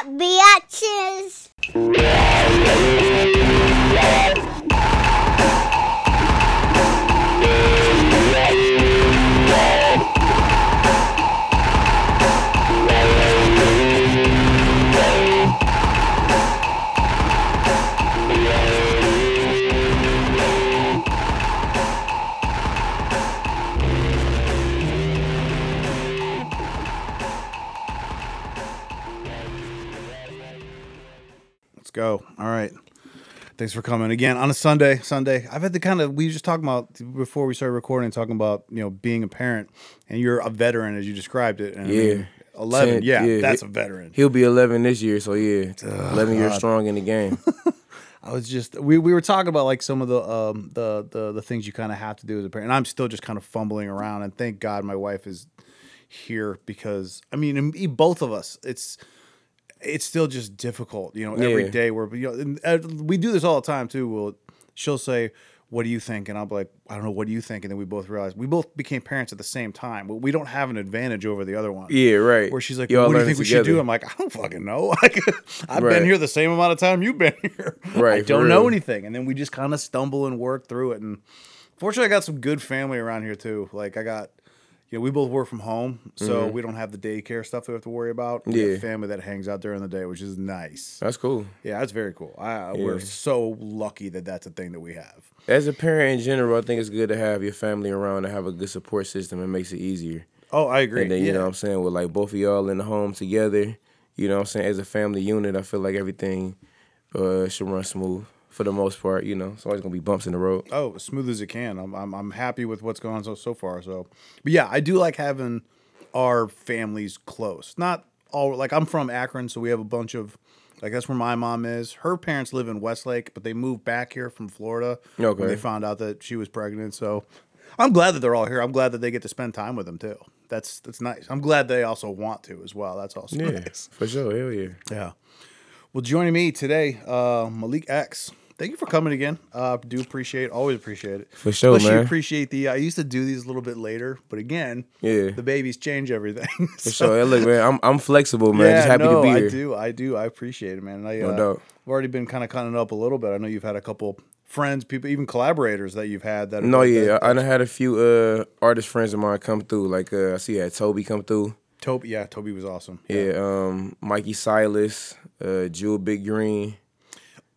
up, Thanks for coming again on a Sunday. Sunday. I've had the kind of we were just talking about before we started recording, talking about you know being a parent, and you're a veteran as you described it. And I Yeah. mean, eleven. Ten- yeah, yeah. that's a veteran. He'll be 11 this year, so yeah, 11 years strong in the game. I was just we, we were talking about like some of the um the the, the things you kind of have to do as a parent. And I'm still just kind of fumbling around. And thank God my wife is here because I mean both of us. It's it's still just difficult, you know. Every Yeah. day we're you know and, uh, we do this all the time too. We'll she'll say. What do you think? And I'll be like, I don't know. What do you think? And then we both realize we both became parents at the same time. We don't have an advantage over the other one. Yeah, right. Where she's like, Y'all "What do you think we should do?" I'm like, "I don't fucking know. I've Right. been here the same amount of time you've been here. Right, I don't know anything." And then we just kind of stumble and work through it. And fortunately, I got some good family around here too. Like, I got, you know, we both work from home, so we don't have the daycare stuff that we have to worry about. We Mm-hmm. Yeah. family that hangs out during the day, which is nice. That's cool. Yeah, that's very cool. I, We're so lucky that that's a thing that we have. As a parent in general, I think it's good to have your family around and have a good support system. It makes it easier. Oh, I agree. And then, you yeah. know what I'm saying, with like both of y'all in the home together, you know what I'm saying, as a family unit, I feel like everything uh, should run smooth for the most part, you know. It's always to be bumps in the road. Oh, as smooth as it can. I'm, I'm I'm happy with what's going on so so far. So, but yeah, I do like having our families close. Not all like I'm from Akron, so we have a bunch of like that's where my mom is. Her parents live in Westlake, but they moved back here from Florida Okay. when they found out that she was pregnant. So, I'm glad that they're all here. I'm glad that they get to spend time with them too. That's that's nice. I'm glad they also want to as well. That's also Yeah, nice. for sure. Hell yeah. Yeah. Well, joining me today, uh, Malik X. Thank you for coming again. Uh, do appreciate, always appreciate it. For sure, Especially man. appreciate the. I used to do these a little bit later, but again, Yeah. the babies change everything. For sure. Hey, look, man, I'm, I'm flexible, man. Just happy no, to be here. I do, I do, I appreciate it, man. I, No uh, doubt. I've already been kind of cutting up a little bit. I know you've had a couple friends, people, even collaborators that you've had that. No, yeah, that- I, I had a few uh, artist friends of mine come through. Like, uh, I see had Toby come through. Toby, yeah, Toby was awesome. Yeah, um, Mikey Silas, uh, Jewel Big Green.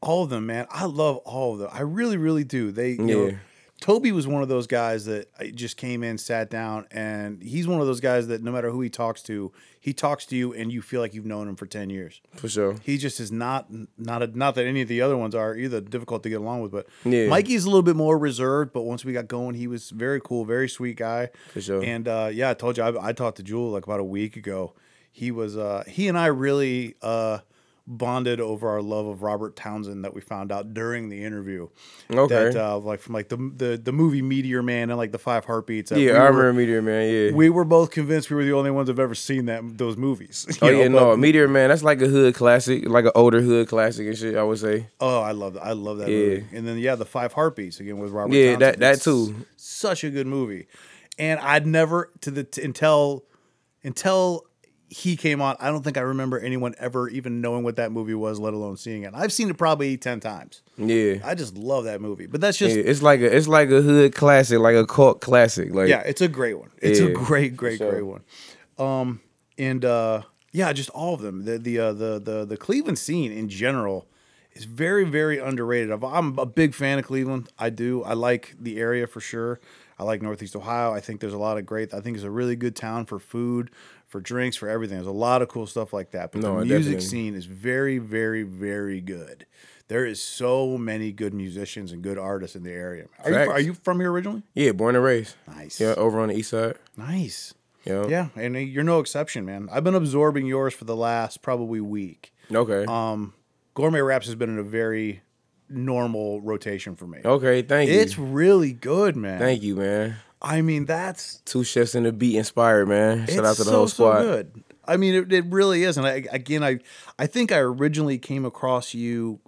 All of them, man. I love all of them. I really, really do. They, you know, Toby was one of those guys that I just came in, sat down, and he's one of those guys that no matter who he talks to, he talks to you, and you feel like you've known him for ten years. For sure. He just is not not a, not that any of the other ones are either difficult to get along with, but Yeah. Mikey's a little bit more reserved. But once we got going, he was very cool, very sweet guy. For sure. And uh, yeah, I told you I, I talked to Jewel like about a week ago. He was uh, he and I really uh, bonded over our love of Robert Townsend that we found out during the interview. Okay. That uh, like from like the, the the movie Meteor Man and like the Five Heartbeats. yeah, we I were- remember Meteor Man. Yeah. We were both convinced we were the only ones that have ever seen that those movies. oh you yeah, know, no, Meteor Man. That's like a hood classic, like an older hood classic and shit. I would say. Oh, I love that. I love that Yeah. movie. And then yeah, the Five Heartbeats again with Robert. Yeah, Townsend. that- that It's too. Such a good movie, and I'd never to the t- until until he came on. I don't think I remember anyone ever even knowing what that movie was, let alone seeing it. I've seen it probably ten times. Yeah. I just love that movie. But that's just yeah, It's like a it's like a hood classic, like a cult classic. Like yeah, it's a great one. It's a great, great, sure. great one. Um, and uh, yeah, just all of them. The the uh, the the the Cleveland scene in general is very very underrated. I'm a big fan of Cleveland. I do. I like the area for sure. I like Northeast Ohio. I think there's a lot of great. I think it's a really good town for food, for drinks, for everything. There's a lot of cool stuff like that. But No, the music definitely. scene is very very very good. There is so many good musicians and good artists in the area. Are you, are you from here originally? Yeah, born and raised. Nice. Yeah, over on the east side. Nice. Yeah. Yeah, and you're no exception, man. I've been absorbing yours for the last probably week. Okay. Um, Gourmet Raps has been in a very normal rotation for me. okay, thank you. It's really good, man. Thank you, man. I mean, that's Two chefs in the beat inspired, man. Shout out to the so, whole squad. So good. I mean, it, it really is. And I, again, I I think I originally came across you.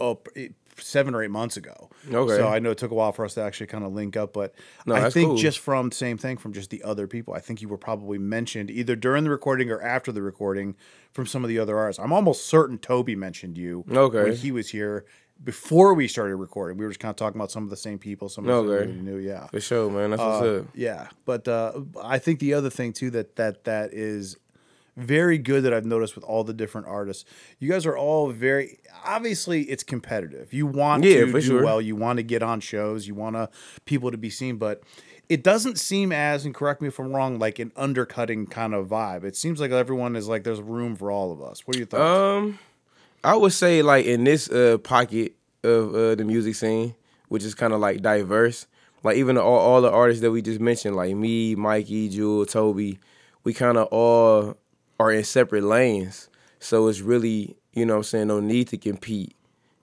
Oh, it, seven or eight months ago. Okay. So I know it took a while for us to actually kind of link up, but No, I think cool. just from same thing from just the other people. I think you were probably mentioned either during the recording or after the recording from some of the other artists. I'm almost certain Toby mentioned you Okay. when he was here before we started recording. We were just kind of talking about some of the same people, some of the we knew. Yeah. For sure, man. That's what's Uh, up. yeah, but uh, I think the other thing too that that that is very good that I've noticed with all the different artists. You guys are all very obviously it's competitive. You want Yeah, to do sure. well. You want to get on shows. You want to people to be seen, but. It doesn't seem as, and correct me if I'm wrong, like an undercutting kind of vibe. It seems like everyone is like there's room for all of us. What are your thoughts? Um, I would say like in this uh pocket of uh, the music scene, which is kind of like diverse. Like even all, all the artists that we just mentioned, like me, Mikey, Jewel, Toby, we kind of all are in separate lanes. So it's really, you know what I'm saying, no need to compete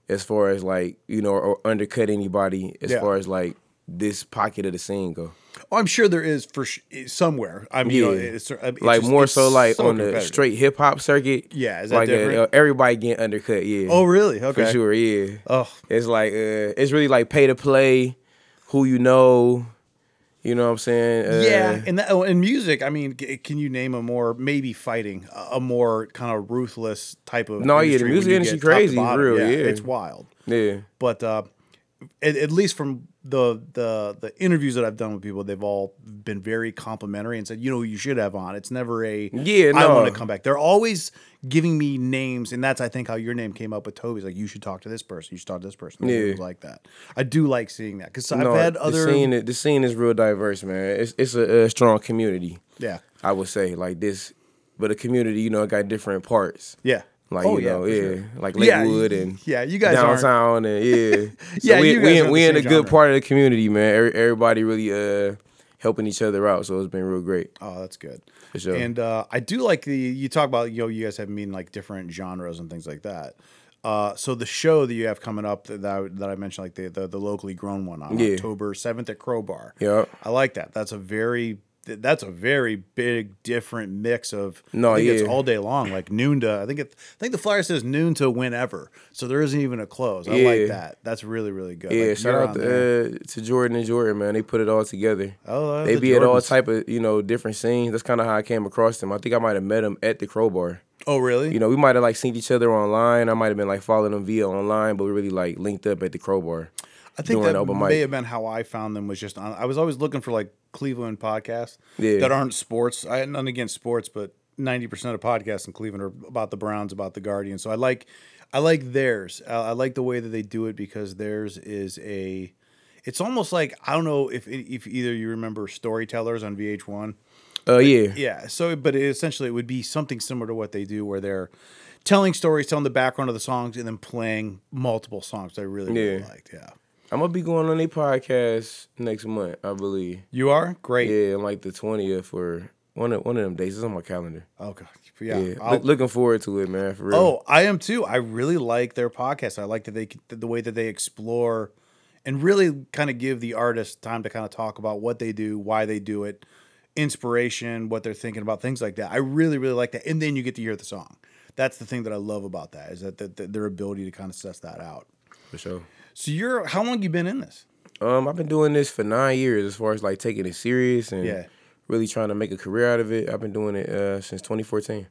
as far as like, you know, or undercut anybody as Yeah. far as like this pocket of the scene go. Oh, I'm sure there is for sh- somewhere. I mean, you know, it's, it's like just- more it's so like on the straight hip hop circuit. Yeah, is that like uh, different? uh, everybody getting undercut, yeah. Oh, really? Okay. For sure, yeah. Oh, It's like uh, it's really like pay to play, who you know, you know what I'm saying? Uh, yeah, and that, oh, in music, I mean, c- can you name a more maybe fighting a- a more kind of ruthless type of? No, yeah, the music industry get top to crazy, real, yeah. it's wild. yeah, But uh, at, at least from the the the interviews that I've done with people, they've all been very complimentary and said, you know, you should have on. It's never a Yeah, I no. want to come back. They're always giving me names, and that's I think how your name came up with Toby's. Like you should talk to this person. You should talk to this person. Yeah. Like that. I do like seeing that because I've no, had the other. scene. The scene is real diverse, man. It's it's a, a strong community. yeah, I would say like this, but a community, you know, it got different parts. yeah. Like Oh, you know, yeah, sure. like Yeah, Lakewood y- and yeah, you guys aren't- downtown and yeah, so Yeah, we we, we in a good genre. part of the community, man. Every, everybody really uh helping each other out, so it's been real great. Oh, that's good. For sure. And uh, I do like the you talk about you know you guys have mean like different genres and things like that. Uh, so the show that you have coming up that that I, that I mentioned, like the, the the locally grown one on Yeah. October seventh at Crowbar. Yeah. I like that. That's a very that's a very big different mix of. No, I think it's all day long, like noon to. I think it. I think the flyer says noon to whenever, so there isn't even a close. I Yeah. like that. That's really really good. Yeah, Like, shout out to, uh, to Jordan and Jordan, man. They put it all together. Oh, they the be at all type of you know different scenes. That's kind of how I came across them. I think I might have met them at the Crowbar. Oh really? You know, we might have like seen each other online. I might have been like following them via online, but we really like linked up at the Crowbar. I think that may mic. have been how I found them. Was just on. I was always looking for like Cleveland podcasts Yeah. that aren't sports. I had nothing against sports, but ninety percent of podcasts in Cleveland are about the Browns, about the Guardians. So I like, I like theirs. I, I like the way that they do it because theirs is a. It's almost like I don't know if if either you remember Storytellers on VH1. Uh, yeah, Yeah. So, but it, essentially, it would be something similar to what they do, where they're telling stories, telling the background of the songs, and then playing multiple songs. I really, really Yeah. liked. Yeah. I'm gonna be going on a podcast next month, I believe. You are great. Yeah, on like the twentieth or one of one of them days. It's on my calendar. Okay. Yeah. Yeah, I'll- looking forward to it, man. For real. oh, I am too. I really like their podcast. I like that they the way that they explore and really kind of give the artist time to kind of talk about what they do, why they do it, inspiration, what they're thinking about, things like that. I really, really like that. And then you get to hear the song. That's the thing that I love about that is that, that, that their ability to kind of suss that out. for sure. So you're how long you been in this? Um, I've been doing this for nine years, as far as like taking it serious and Yeah. really trying to make a career out of it. I've been doing it uh, since 2014.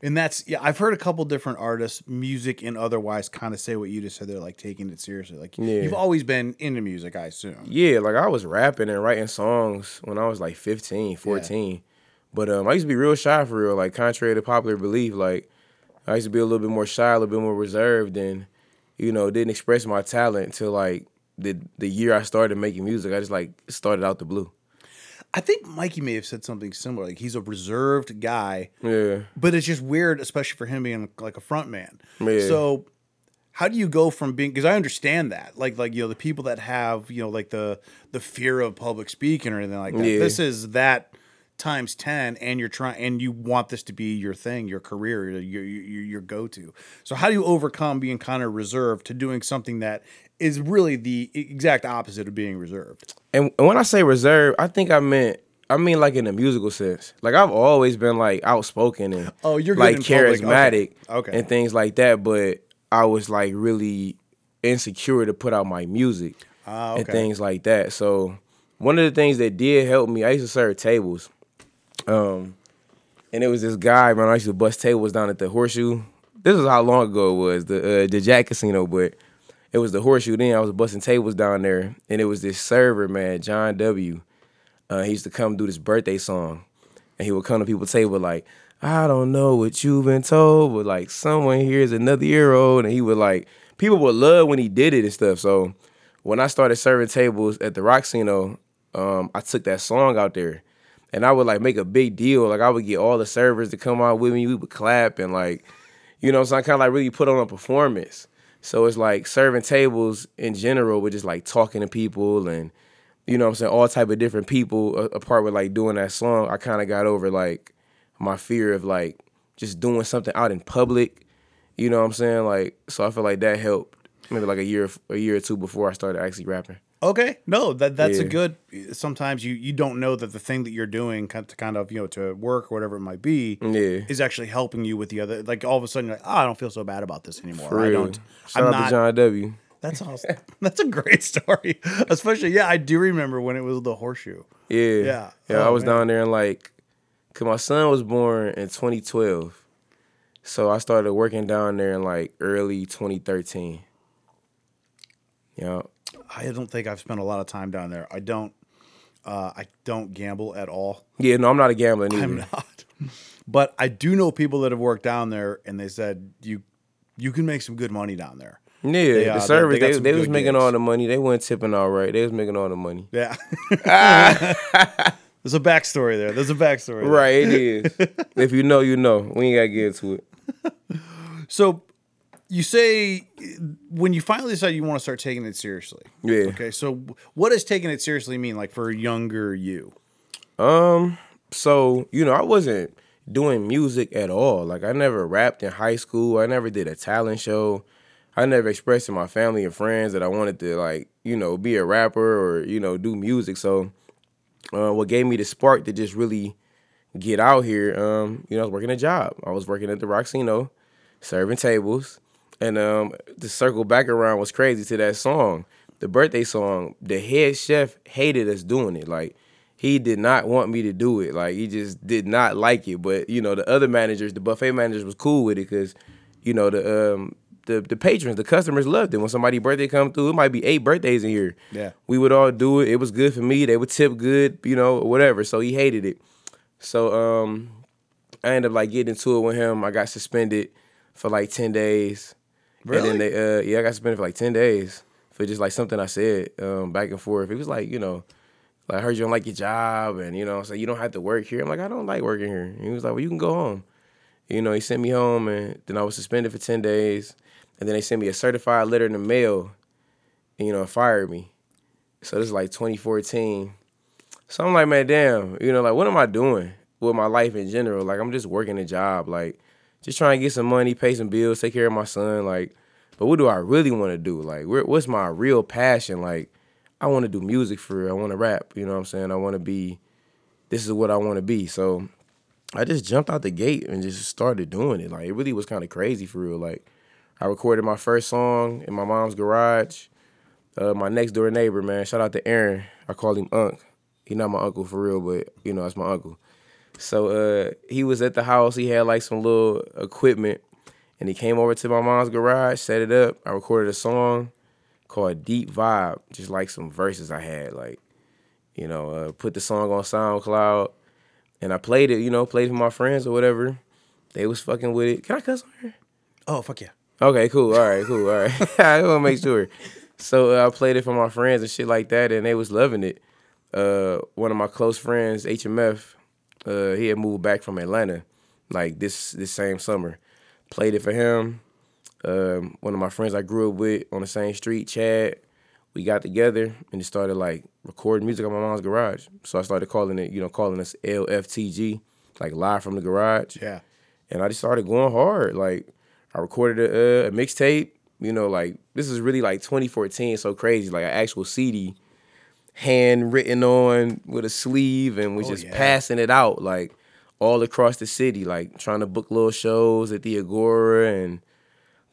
And that's yeah, I've heard a couple different artists, music and otherwise, kind of say what you just said. They're like taking it seriously. Like Yeah. you've always been into music, I assume. Yeah, like I was rapping and writing songs when I was like 15, 14. But um, I used to be real shy for real. Like contrary to popular belief, like I used to be a little bit more shy, a little bit more reserved, and you know didn't express my talent until like the the year I started making music. I just like started out the blue. I think Mikey may have said something similar. Like he's a reserved guy, Yeah, but it's just weird, especially for him being like a front man. Yeah. So how do you go from being because I understand that. Like like you know, the people that have, you know, like the the fear of public speaking or anything like that. Yeah. This is that times 10 and you're trying and you want this to be your thing your career your your, your go-to so how do you overcome being kind of reserved to doing something that is really the exact opposite of being reserved and, when I say reserved, I think I meant. I mean, like in a musical sense. Like I've always been like outspoken and Oh, you're like public. Okay. charismatic Okay. and things like that. But I was like really insecure to put out my music Ah, and things like that. So one of the things that did help me, I used to serve tables. Um, and it was this guy, man. I used to bust tables down at the Horseshoe. This was how long ago it was, the uh, the Jack Casino, but it was the Horseshoe. Then I was busting tables down there, and it was this server, man, John W. Uh, he used to come do this birthday song, and he would come to people's table like, "I don't know what you've been told, but like someone here is another year old," and he would like people would love when he did it and stuff. So when I started serving tables at the Racino, um, I took that song out there, and I would like make a big deal. Like I would get all the servers to come out with me. We would clap and like, you know, so I kind of like really put on a performance. So it's like serving tables in general with just like talking to people and you know what I'm saying all type of different people apart with like doing that song. I kind of got over like my fear of like just doing something out in public. You know what I'm saying? Like so I feel like that helped maybe like a year a year or two before I started actually rapping. Okay, no, that that's a good. Sometimes you you don't know that the thing that you're doing kind to kind of you know to work or whatever it might be Yeah. is actually helping you with the other. Like all of a sudden, you're like, oh, I don't feel so bad about this anymore. For I real. don't. Shout I'm out not. to John W. That's awesome. that's a great story. Especially, yeah, I do remember when it was the horseshoe. Yeah. Yeah. Yeah, I Oh, was man. down there in like, cause my son was born in 2012, so I started working down there in like early 2013. Yeah. I don't think I've spent a lot of time down there. I don't. Uh, I don't gamble at all. Yeah. No, I'm not a gambler neither. I'm not. But I do know people that have worked down there, and they said you you can make some good money down there. Yeah, They, uh, the servers they they, they was making gigs. all the money. They weren't tipping all right. They was making all the money. Yeah. There's a backstory there. There's a backstory. there. Right, it is. if you know, you know. We ain't gotta get into it. So you say when you finally decide you want to start taking it seriously. Yeah. Okay. So what does taking it seriously mean, like for younger you? Um, so you know, I wasn't doing music at all. Like I never rapped in high school. I never did a talent show. I never expressed to my family and friends that I wanted to like, you know, be a rapper or, you know, do music. So uh, what gave me the spark to just really get out here, um, you know, I was working a job. I was working at the Racino, serving tables. And um, to circle back around was crazy to that song, the birthday song. The head chef hated us doing it. Like he did not want me to do it. Like he just did not like it. But you know, the other managers, the buffet managers, was cool with it because you know the um the the patrons, the customers loved it. When somebody's birthday come through, it might be eight birthdays in here. Yeah. we would all do it. It was good for me. They would tip good, you know, whatever. So he hated it. So um, I ended up like getting into it with him. I got suspended for like ten days. Really? And then they, uh, yeah, I got suspended for like ten days for just like something I said um, back and forth. It was like you know, like I heard you don't like your job, and you know, so you don't have to work here. I'm like, I don't like working here. And he was like, well, you can go home. You know, he sent me home, and then I was suspended for ten days, and then they sent me a certified letter in the mail, and you know, fired me. So this is like 2014. So I'm like, man, damn, you know, like what am I doing with my life in general? Like I'm just working a job, like just trying to get some money, pay some bills, take care of my son, like. But what do I really want to do? Like, where, what's my real passion? Like, I want to do music for real. I want to rap. You know what I'm saying? I want to be. This is what I want to be. So, I just jumped out the gate and just started doing it. Like, it really was kind of crazy for real. Like, I recorded my first song in my mom's garage. Uh, my next door neighbor, man, shout out to Aaron. I call him Unc. He not my uncle for real, but you know that's my uncle. So uh, he was at the house. He had like some little equipment, and he came over to my mom's garage, set it up. I recorded a song called "Deep Vibe," just like some verses I had, like you know, uh, put the song on SoundCloud, and I played it. You know, played it for my friends or whatever. They was fucking with it. Can I cuss on here? Oh fuck yeah. Okay, cool. All right, cool. All right. I want to make sure. So uh, I played it for my friends and shit like that, and they was loving it. Uh, one of my close friends, HMF, uh, he had moved back from Atlanta, like this this same summer. Played it for him. Um, one of my friends I grew up with on the same street, Chad. We got together and just started like recording music on my mom's garage. So I started calling it, you know, calling us LFTG, like live from the garage Yeah. and I just started going hard. Like I recorded a, a mixtape. You know, like this is really like 2014, so crazy. Like an actual CD, handwritten on with a sleeve, and was Oh, just yeah. passing it out like all across the city, like trying to book little shows at the Agora and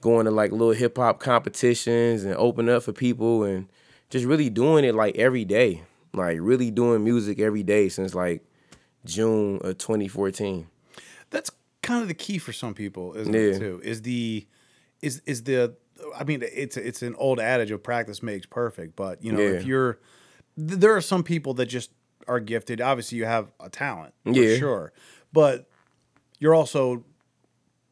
going to like little hip hop competitions and open up for people and just really doing it like every day. Like really doing music every day since like June of 2014. That's kind of the key for some people, isn't Yeah. it? Too is the is is the. I mean, it's it's an old adage of practice makes perfect, but you know, if you're, there are some people that just are gifted. Obviously, you have a talent, for Yeah. sure, but you're also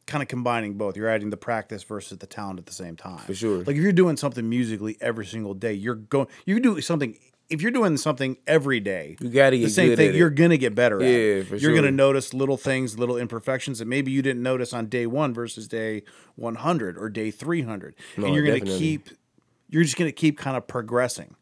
kind of combining both. You're adding the practice versus the talent at the same time. For sure. Like if you're doing something musically every single day, you're going. You do something. If you're doing something every day, You gotta get the same thing. You're gonna get better at. Yeah, it. for You're gonna notice little things, little imperfections that maybe you didn't notice on day one versus day 100 or day 300, No, and you're gonna definitely. keep. You're just gonna keep kind of progressing.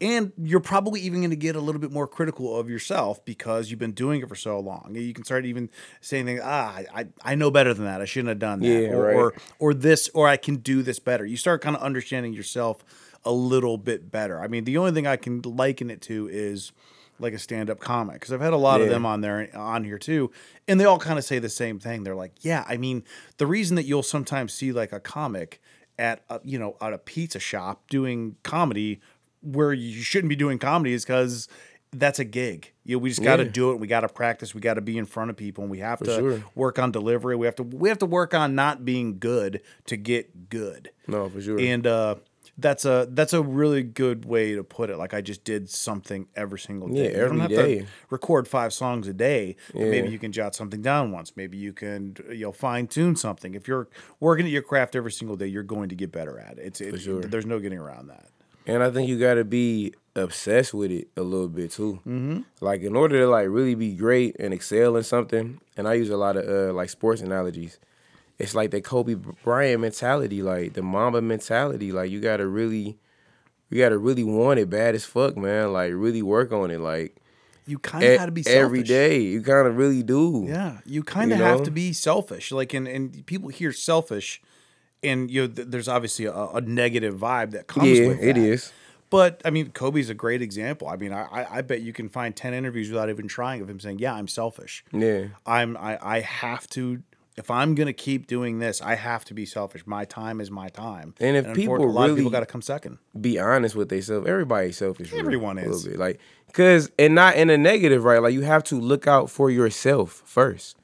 And you're probably even going to get a little bit more critical of yourself because you've been doing it for so long. You can start even saying things, ah, I, I know better than that. I shouldn't have done that. Yeah, or, right. or or this, or I can do this better. You start kind of understanding yourself a little bit better. I mean, the only thing I can liken it to is like a stand-up comic because I've had a lot of them on there on here too, and they all kind of say the same thing. They're like, yeah, I mean, the reason that you'll sometimes see like a comic at a, you know at a pizza shop doing comedy where you shouldn't be doing comedy is because that's a gig. You know, we just got to Yeah. do it. We got to practice. We got to be in front of people, and we have to sure. work on delivery. We have to we have to work on not being good to get good. No, for sure. And uh, that's a that's a really good way to put it. Like I just did something every single day. Yeah, you don't have day. to record five songs a day. but maybe you can jot something down once. Maybe you can you know fine tune something. If you're working at your craft every single day, you're going to get better at it. It's it, sure. there's no getting around that. And I think you gotta be obsessed with it a little bit too. Mm-hmm. Like in order to like really be great and excel in something, and I use a lot of uh, like sports analogies. It's like the Kobe Bryant mentality, like the Mamba mentality. Like you gotta really, you gotta really want it bad as fuck, man. Like really work on it, like You kind of e- got to be selfish. every day. You kind of really do. Yeah, you kind of You have to be selfish. Like, and and people hear selfish, and you know, th- there's obviously a, a negative vibe that comes Yeah, with it that. is. But I mean, Kobe's a great example. I mean, I I- bet you can find ten interviews without even trying of him saying, "Yeah, I'm selfish. Yeah. I'm I I have to." If I'm gonna keep doing this, I have to be selfish. My time is my time. And if unfor- people a lot of people really- got to come second. be honest with themselves. Everybody's selfish. Everyone little is. Like, cause and not in a negative, right? Like you have to look out for yourself first.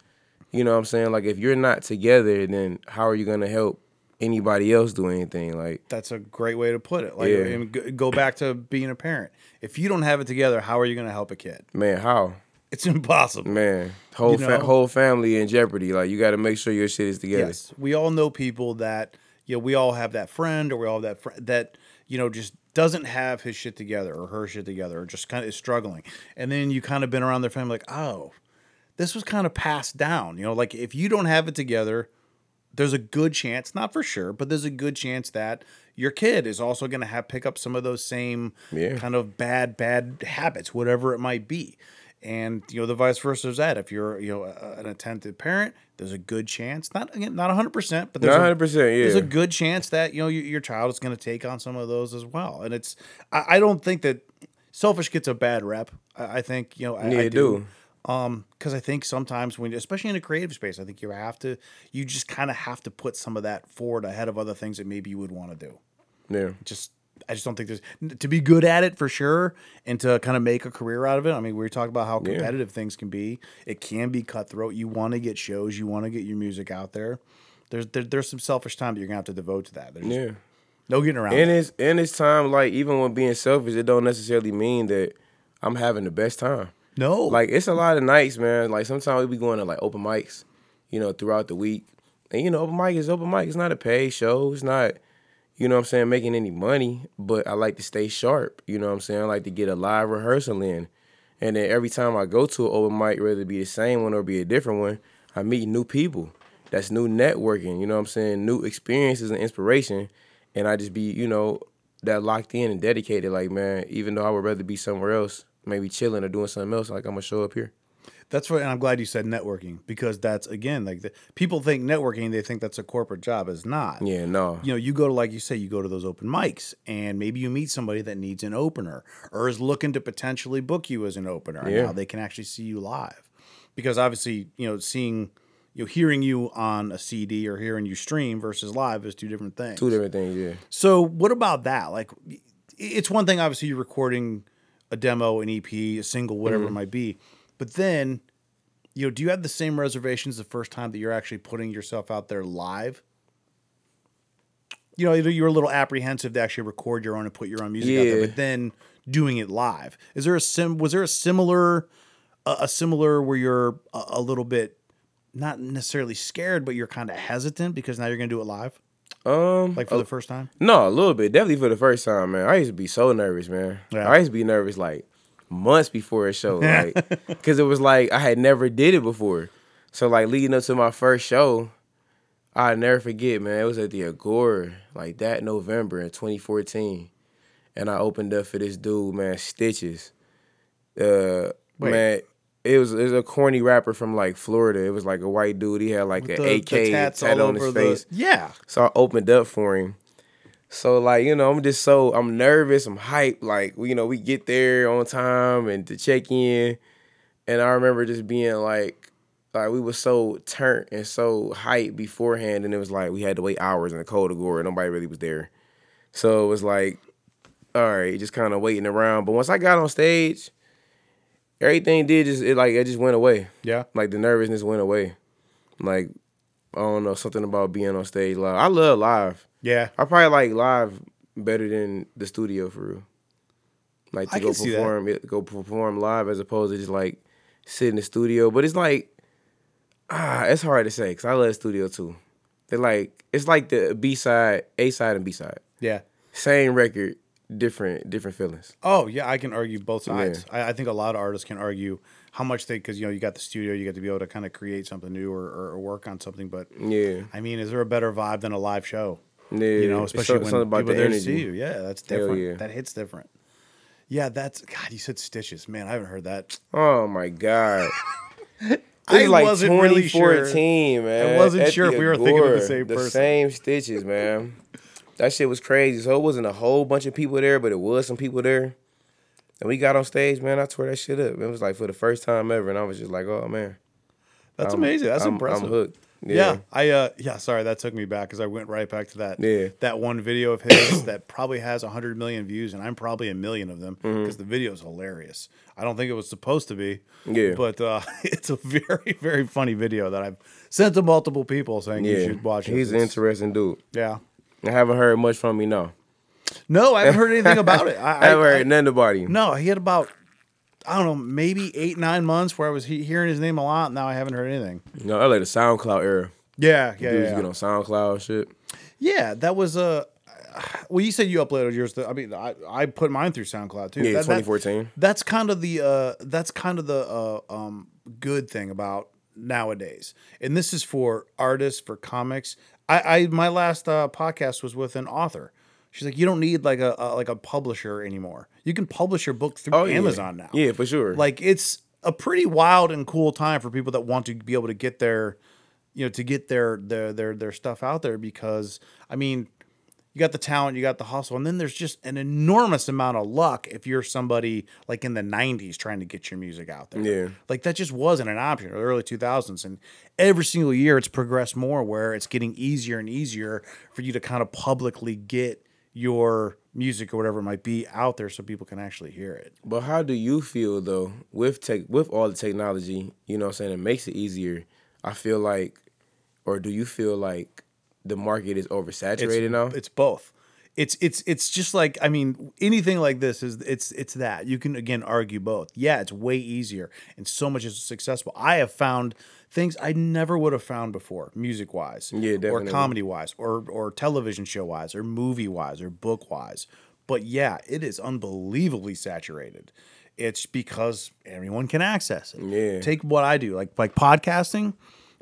You know what I'm saying? Like if you're not together, then how are you gonna help anybody else do anything? Like, That's a great way to put it. Like, Yeah. go- back to being a parent. If you don't have it together, how are you gonna help a kid? man, how? It's impossible. Man, whole You fa- whole family in jeopardy. Like you got to make sure your shit is together. Yes, we all know people that you know. We all have that friend, or we all have that friend that you know just doesn't have his shit together or her shit together, or just kind of is struggling. And then you kind of been around their family, like, oh, this was kind of passed down. You know, like if you don't have it together, there's a good chance, not for sure, but there's a good chance that your kid is also going to have pick up some of those same Yeah. kind of bad bad habits, whatever it might be. And you know the vice versa is that if you're you know a, an attentive parent, there's a good chance not again not 100 percent, but there's Not a- 100%, There's a good chance that you know your, your child is going to take on some of those as well. And it's I, I don't think that selfish gets a bad rep. I, I think you know I, Yeah, I do. do. Um, because I think sometimes when, especially in a creative space, I think you have to, you just kind of have to put some of that forward ahead of other things that maybe you would want to do. Yeah. Just, I just don't think there's to be good at it for sure, and to kind of make a career out of it. I mean, we talk about how Yeah. competitive things can be. It can be cutthroat. You want to get shows, you want to get your music out there. There's there, there's some selfish time that you're gonna have to devote to that. There's Yeah. no getting around. And that. it's and it's time. Like even when being selfish, it don't necessarily mean that I'm having the best time. No, Like it's a lot of nights, man. Like sometimes we be going to like open mics, you know, throughout the week. And you know, open mic is open mic. It's not a paid show. It's not, you know what I'm saying, making any money. But I like to stay sharp. You know what I'm saying? I like to get a live rehearsal in. And then every time I go to an open mic, whether it be the same one or be a different one, I meet new people. That's new networking, you know what I'm saying? New experiences and inspiration. And I just be, you know, that locked in and dedicated. Like, man, even though I would rather be somewhere else, maybe chilling or doing something else, like I'm gonna show up here. That's right, and I'm glad you said networking because that's again like the, people think networking, they think that's a corporate job. It's not. Yeah, no. You know, you go to like you say, you go to those open mics, and maybe you meet somebody that needs an opener or is looking to potentially book you as an opener. and Yeah. now they can actually see you live, because obviously, you know, seeing you know, hearing you on a CD or hearing you stream versus live is two different things. Two different things, yeah. So what about that? Like, it's one thing obviously you're recording a demo, an EP, a single, whatever it mm-hmm. might be, but then, you know, do you have the same reservations the first time that you're actually putting yourself out there live? You know, you're a little apprehensive to actually record your own and put your own music out there, Yeah. but then doing it live. Is there a sim? Was there a similar, a, a similar where you're a, a little bit, not necessarily scared, but you're kind of hesitant because now you're gonna do it live, Um, like for the first time? No, a little bit. Definitely for the first time, man. I used to be so nervous, man. Yeah. I used to be nervous like months before a show, like because it was like I had never did it before. So like leading up to my first show, I never forget, man. It was at the Agora, like that November in 2014, and I opened up for this dude, man, Stitches. Uh, Wait. man. It was, it was a corny rapper from like Florida. It was like a white dude. He had like With an the- AK the tats all on his the- face. Yeah. So I opened up for him. So like, you know, I'm just so I'm nervous, I'm hyped. Like, you know, we get there on time and to check in. And I remember just being like, like we were so turned and so hyped beforehand, and it was like we had to wait hours in the cold Agora. Nobody really was there. So it was like, all right, just kind of waiting around. But once I got on stage, everything did just it like it just went away. Yeah. Like the nervousness went away. Like I don't know something about being on stage live. I love live. Yeah. I probably like live better than the studio for real. Like to I go can see that. perform, go perform live as opposed to just like sit in the studio. But it's like ah, it's hard to say because I love the studio too. They're like it's like the B side, A side, and B side. Yeah. Same record, different different feelings. Oh yeah, I can argue both sides. I, I think a lot of artists can argue how much they because you know you got the studio, you get to be able to kind of create something new or, or, or work on something. But Yeah, I mean, is there a better vibe than a live show? yeah. You know, especially some- when people the there to energy. see you. Yeah, that's different. yeah. That hits different. Yeah, that's God. You said stitches, man. I haven't heard that. Oh my god. I It's like wasn't really sure. man. I wasn't at sure if we were thinking of the same The person. same stitches, man. That shit was crazy. So it wasn't a whole bunch of people there, but it was some people there. And we got on stage, man. I tore that shit up. It was like for the first time ever, and I was just like, "Oh man, That's I'm- amazing. That's I'm, impressive. I'm hooked." Yeah. I uh yeah, sorry, that took me back because I went right back to that Yeah. that one video of his that probably has hundred million views, and I'm probably a million of them because the video is hilarious. I don't think it was supposed to be. Mm-hmm. Yeah. But uh it's a very, very funny video that I've sent to multiple people saying you yeah. should watch it. He's an interesting dude. Yeah. I haven't heard much from me now. No, I haven't heard anything about it. I, I haven't I- heard nothing about him. No, he had about I don't know, maybe eight, nine months where I was he- hearing his name a lot. Now I haven't heard anything. No, I like the SoundCloud era. Yeah, yeah, Dudes yeah. get on SoundCloud and shit. Yeah, that was a. well, you said you uploaded yours. To, I mean, I, I put mine through SoundCloud too. Yeah, That- that- 2014. that's kind of the uh, that's kind of the uh, um, good thing about nowadays, and this is for artists for comics. I, I my last uh, podcast was with an author. She's like, you don't need like a, a like a publisher anymore. You can publish your book through Oh, yeah. Amazon now. Yeah, for sure. Like it's a pretty wild and cool time for people that want to be able to get their, you know, to get their their their their stuff out there because I mean, you got the talent, you got the hustle, and then there's just an enormous amount of luck if you're somebody like in the '90s trying to get your music out there. Yeah. like that just wasn't an option. Or the early 2000s, and every single year it's progressed more where it's getting easier and easier for you to kind of publicly get your music or whatever it might be out there so people can actually hear it. But how do you feel though with tech with all the technology, you know what I'm saying, it makes it easier. I feel like or do you feel like the market is oversaturated it's, now? It's both. It's it's it's just like I mean anything like this is it's it's that you can again argue both. Yeah, it's way easier and so much is successful. I have found things I never would have found before, music wise, Yeah, definitely. or comedy wise, or or television show wise, or movie wise, or book wise. But yeah, it is unbelievably saturated. It's because everyone can access it. Yeah. Take what I do, like like podcasting.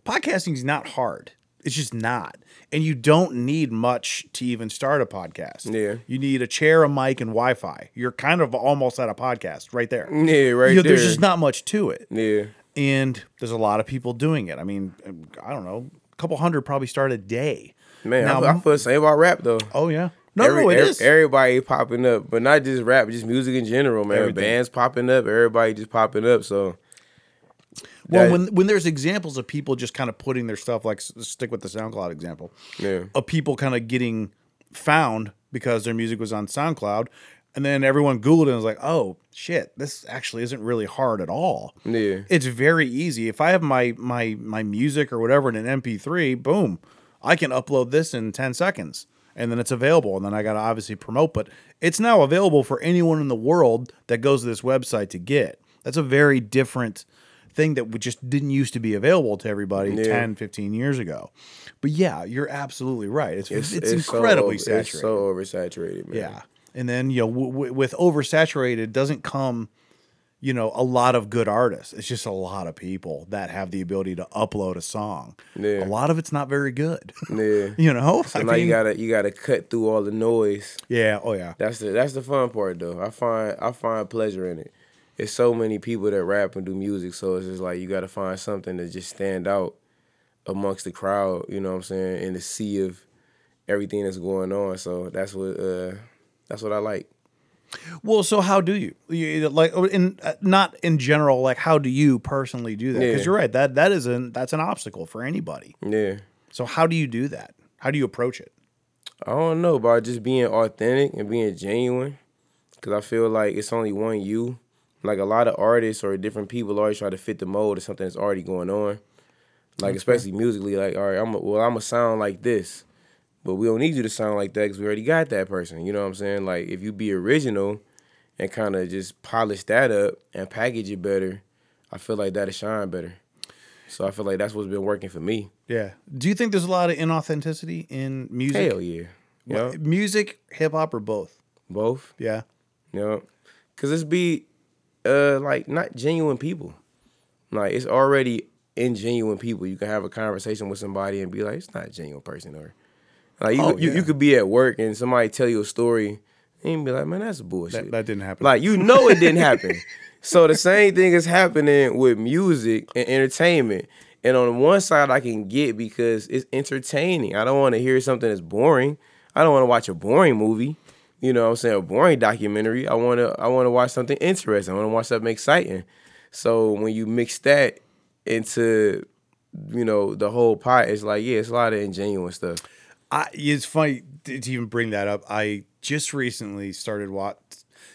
Podcasting is not hard. It's just not. And you don't need much to even start a podcast. Yeah. You need a chair, a mic, and Wi Fi. You're kind of almost at a podcast right there. Yeah, right You know, there. There's just not much to it. yeah. And there's a lot of people doing it. I mean, I don't know, a couple hundred probably start a day. Man, Now, I, I feel the same about rap though. Oh, yeah. No, Every- no, it is. Everybody popping up, but not just rap, just music in general, man. Everything. Bands popping up, everybody just popping up. So Well, That- when when there's examples of people just kind of putting their stuff, like stick with the SoundCloud example, Yeah. of people kind of getting found because their music was on SoundCloud, and then everyone Googled it and was like, "Oh shit, this actually isn't really hard at all." Yeah. It's very easy. If I have my my my music or whatever in an MP3, boom, I can upload this in 10 seconds. And then it's available. And then I got to obviously promote, but it's now available for anyone in the world that goes to this website to get. That's a very different thing that just didn't used to be available to everybody Yeah. 10, 15 years ago. But yeah, you're absolutely right. It's it's, so incredibly over- saturated. It's so oversaturated, man. Yeah. And then, you know, w- w- with oversaturated doesn't come, you know, a lot of good artists. It's just a lot of people that have the ability to upload a song. Yeah. A lot of it's not very good. Yeah. you know? So now you gotta you gotta cut through all the noise. Yeah, oh yeah. That's the that's the fun part though. I find I find pleasure in it. It's so many people that rap and do music, so it's just like you gotta find something to just stand out amongst the crowd, you know what I'm saying, in the sea of everything that's going on. So that's what uh that's what I like. Well, so how do you, you like in uh, not in general like how do you personally do that? Cuz Yeah. you're right. That that is an that's an obstacle for anybody. Yeah. So how do you do that? How do you approach it? I don't know about just being authentic and being genuine, because I feel like it's only one you. Like a lot of artists or different people always try to fit the mold of something that's already going on. Like especially musically, like all right, I'm a, well, I'm gonna sound like this, but we don't need you to sound like that because we already got that person. You know what I'm saying? Like if you be original and kind of just polish that up and package it better, I feel like that'll shine better. So I feel like that's what's been working for me. Yeah. Do you think there's a lot of inauthenticity in music? Hell yeah, know, Music, hip hop or both? both. Yeah. Know, cause it's be uh like not genuine people. Like it's already ingenuine people. You can have a conversation with somebody and be like, it's not a genuine person, or like you Oh, you, yeah. you could be at work and somebody tell you a story and you be like, man, that's bullshit. That, that didn't happen. Like you know it didn't happen. so the same thing is happening with music and entertainment. And on one side I can get because it's entertaining. I don't want to hear something that's boring. I don't want to watch a boring movie. You know what I'm saying? A boring documentary. I wanna I wanna watch something interesting. I wanna watch something exciting. So when you mix that into you know, the whole pot, it's like, yeah, it's a lot of ingenuine stuff. I, it's funny to to even bring that up. I just recently started what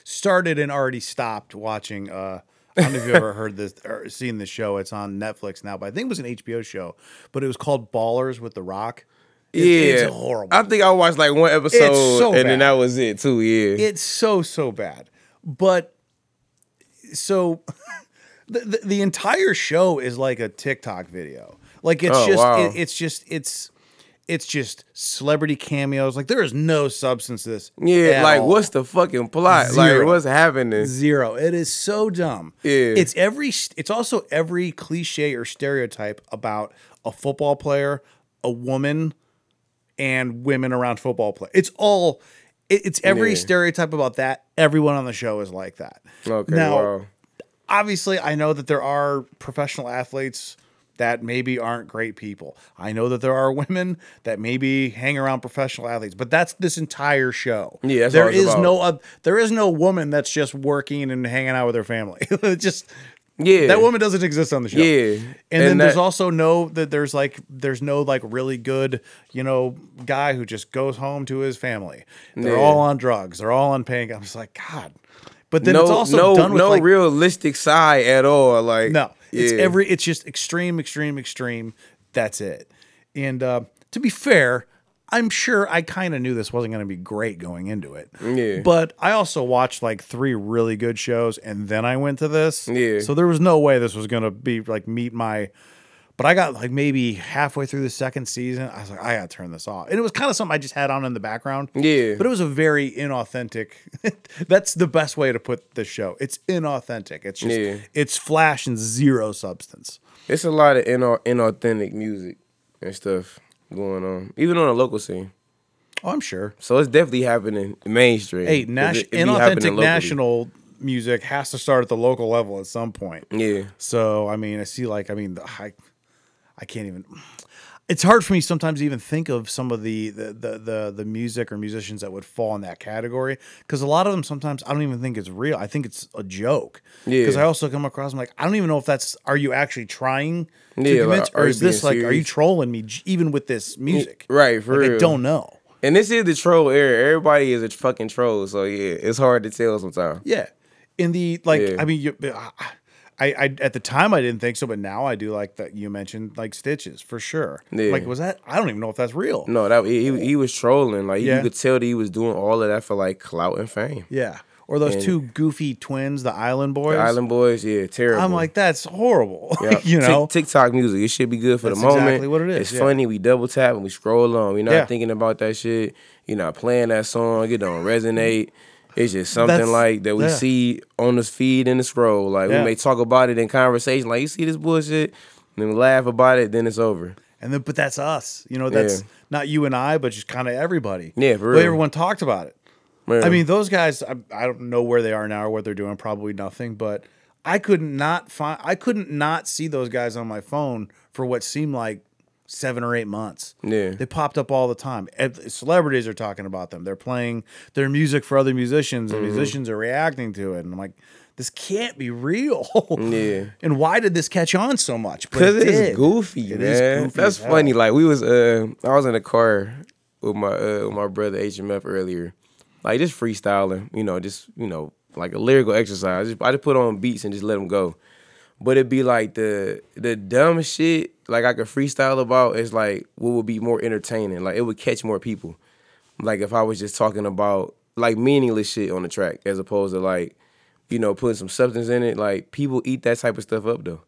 started and already stopped watching. Uh, I don't know if you've ever heard this or seen the show. It's on Netflix now, but I think it was an HBO show. But it was called Ballers with The Rock. It's, yeah, it's horrible. I think I watched like one episode, so and then that was it too. Yeah, It's so so bad. But so the, the the entire show is like a TikTok video. Like it's Oh, just wow. it, it's just it's it's just celebrity cameos. Like there is no substance to this. Yeah, like all. what's the fucking plot? Zero. Like what's happening? Zero. It is so dumb. Yeah. It's every it's also every cliche or stereotype about a football player, a woman, and women around football play. It's all it- it's every Yeah. stereotype about that. Everyone on the show is like that. Okay, Now, wow. obviously I know that there are professional athletes that maybe aren't great people. I know that there are women that maybe hang around professional athletes, but that's this entire show. Yeah, there is about. no oth- there is no woman that's just working and hanging out with her family. Just Yeah, that woman doesn't exist on the show. Yeah, And, then And there's also no that there's like there's no like really good, you know, guy who just goes home to his family. They're Yeah. all on drugs. They're all on pain. I'm just like, God. But then no, it's also no, done with no like realistic side at all. Like no, it's yeah. every it's just extreme, extreme, extreme. That's it. And uh, to be fair, I'm sure I kind of knew this wasn't going to be great going into it. Yeah. But I also watched like three really good shows, and then I went to this. Yeah. So there was no way this was going to be like meet my. But I got like maybe halfway through the second season. I was like, I got to turn this off. And it was kind of something I just had on in the background. Yeah. But it was a very inauthentic. that's the best way to put the show. It's inauthentic. It's just Yeah. it's flash and zero substance. It's a lot of inau- inauthentic music and stuff going on, even on a local scene. Oh, I'm sure. So it's definitely happening mainstream. Hey, nas- it- it inauthentic national music has to start at the local level at some point. Yeah, So I mean, I see like I mean, the- I I can't even. It's hard for me sometimes to even think of some of the the the the, the music or musicians that would fall in that category because a lot of them sometimes I don't even think it's real. I think it's a joke. Yeah. Because I also come across I'm like I don't even know if that's are you actually trying to Yeah, convince or is this like are you trolling me even with this mm, music? Right, for Like, I don't know. And this is the troll era. Everybody is a fucking troll, so yeah, it's hard to tell sometimes. Yeah. In the like, Yeah. I mean, you, I, I at the time I didn't think so, but now I do like that you mentioned like stitches for sure. Yeah. Like, was that? I don't even know if that's real. No, that he, he was trolling. Like Yeah. you could tell that he was doing all of that for like clout and fame. Yeah. Or those And- two goofy twins, the Island Boys. The Island Boys, yeah, terrible. I'm like, that's horrible. Yeah. you know. TikTok music. It should be good for That's the moment. exactly what it is, It's yeah. funny. We double tap and we scroll on. We're not Yeah. thinking about that shit. You're not playing that song. It don't resonate. It's just something That's- like that we yeah. see on the feed in the scroll. Like Yeah. we may talk about it in conversation. Like you see this bullshit, and then we laugh about it. Then it's over. And then, but that's us. You know, that's Yeah. not you and I, but just kind of everybody. Yeah, for But real. everyone talked about it. Man. I mean, those guys. I, I don't know where they are now or what they're doing. Probably nothing. But I could not find. I couldn't not see those guys on my phone for what seemed like seven or eight months. Yeah. they popped up all the time. Celebrities are talking about them. They're playing their music for other musicians, Mm-hmm. and musicians are reacting to it. And I'm like, this can't be real. Yeah. and why did this catch on so much? Cause it it's goofy, It man. is goofy That's funny. Like we was, uh, I was in a car with my uh, with my brother HMF earlier, like just freestyling. You know, just you know, like a lyrical exercise. Just, I just put on beats and just let them go. But it'd be like the the dumb shit. Like I could freestyle about is like what would be more entertaining. Like it would catch more people. Like if I was just talking about like meaningless shit on the track as opposed to like, you know, putting some substance in it. Like people eat that type of stuff up though.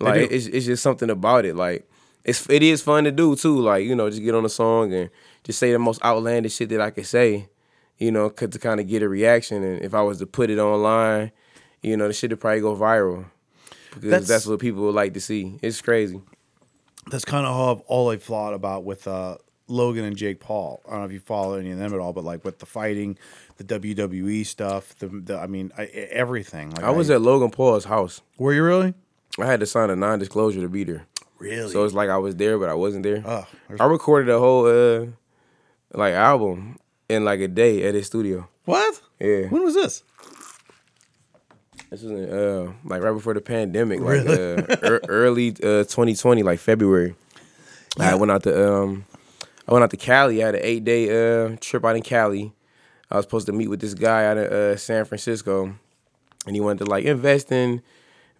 Like it's it's just something about it. Like it's it is fun to do too. Like you know, just get on a song and just say the most outlandish shit that I could say. You know, 'cause to kind of get a reaction. And if I was to put it online, you know, the shit would probably go viral because That's- that's, what people would like to see. It's crazy. That's kind of all, all I thought about with uh, Logan and Jake Paul. I don't know if you follow any of them at all, but like with the fighting, the WWE stuff, the, the I mean, I, everything. Like I was at Logan Paul's house. Were you really? I had to sign a non-disclosure to be there. Really? So it's like I was there, but I wasn't there. Oh, I recorded a whole uh like album in like a day at his studio. what? Yeah. When was this? This was in, uh like right before the pandemic, like Really? uh, ear- early uh 2020, like February. I went out to um I went out to Cali. I had an eight day uh trip out in Cali. I was supposed to meet with this guy out of uh, San Francisco, and he wanted to like invest in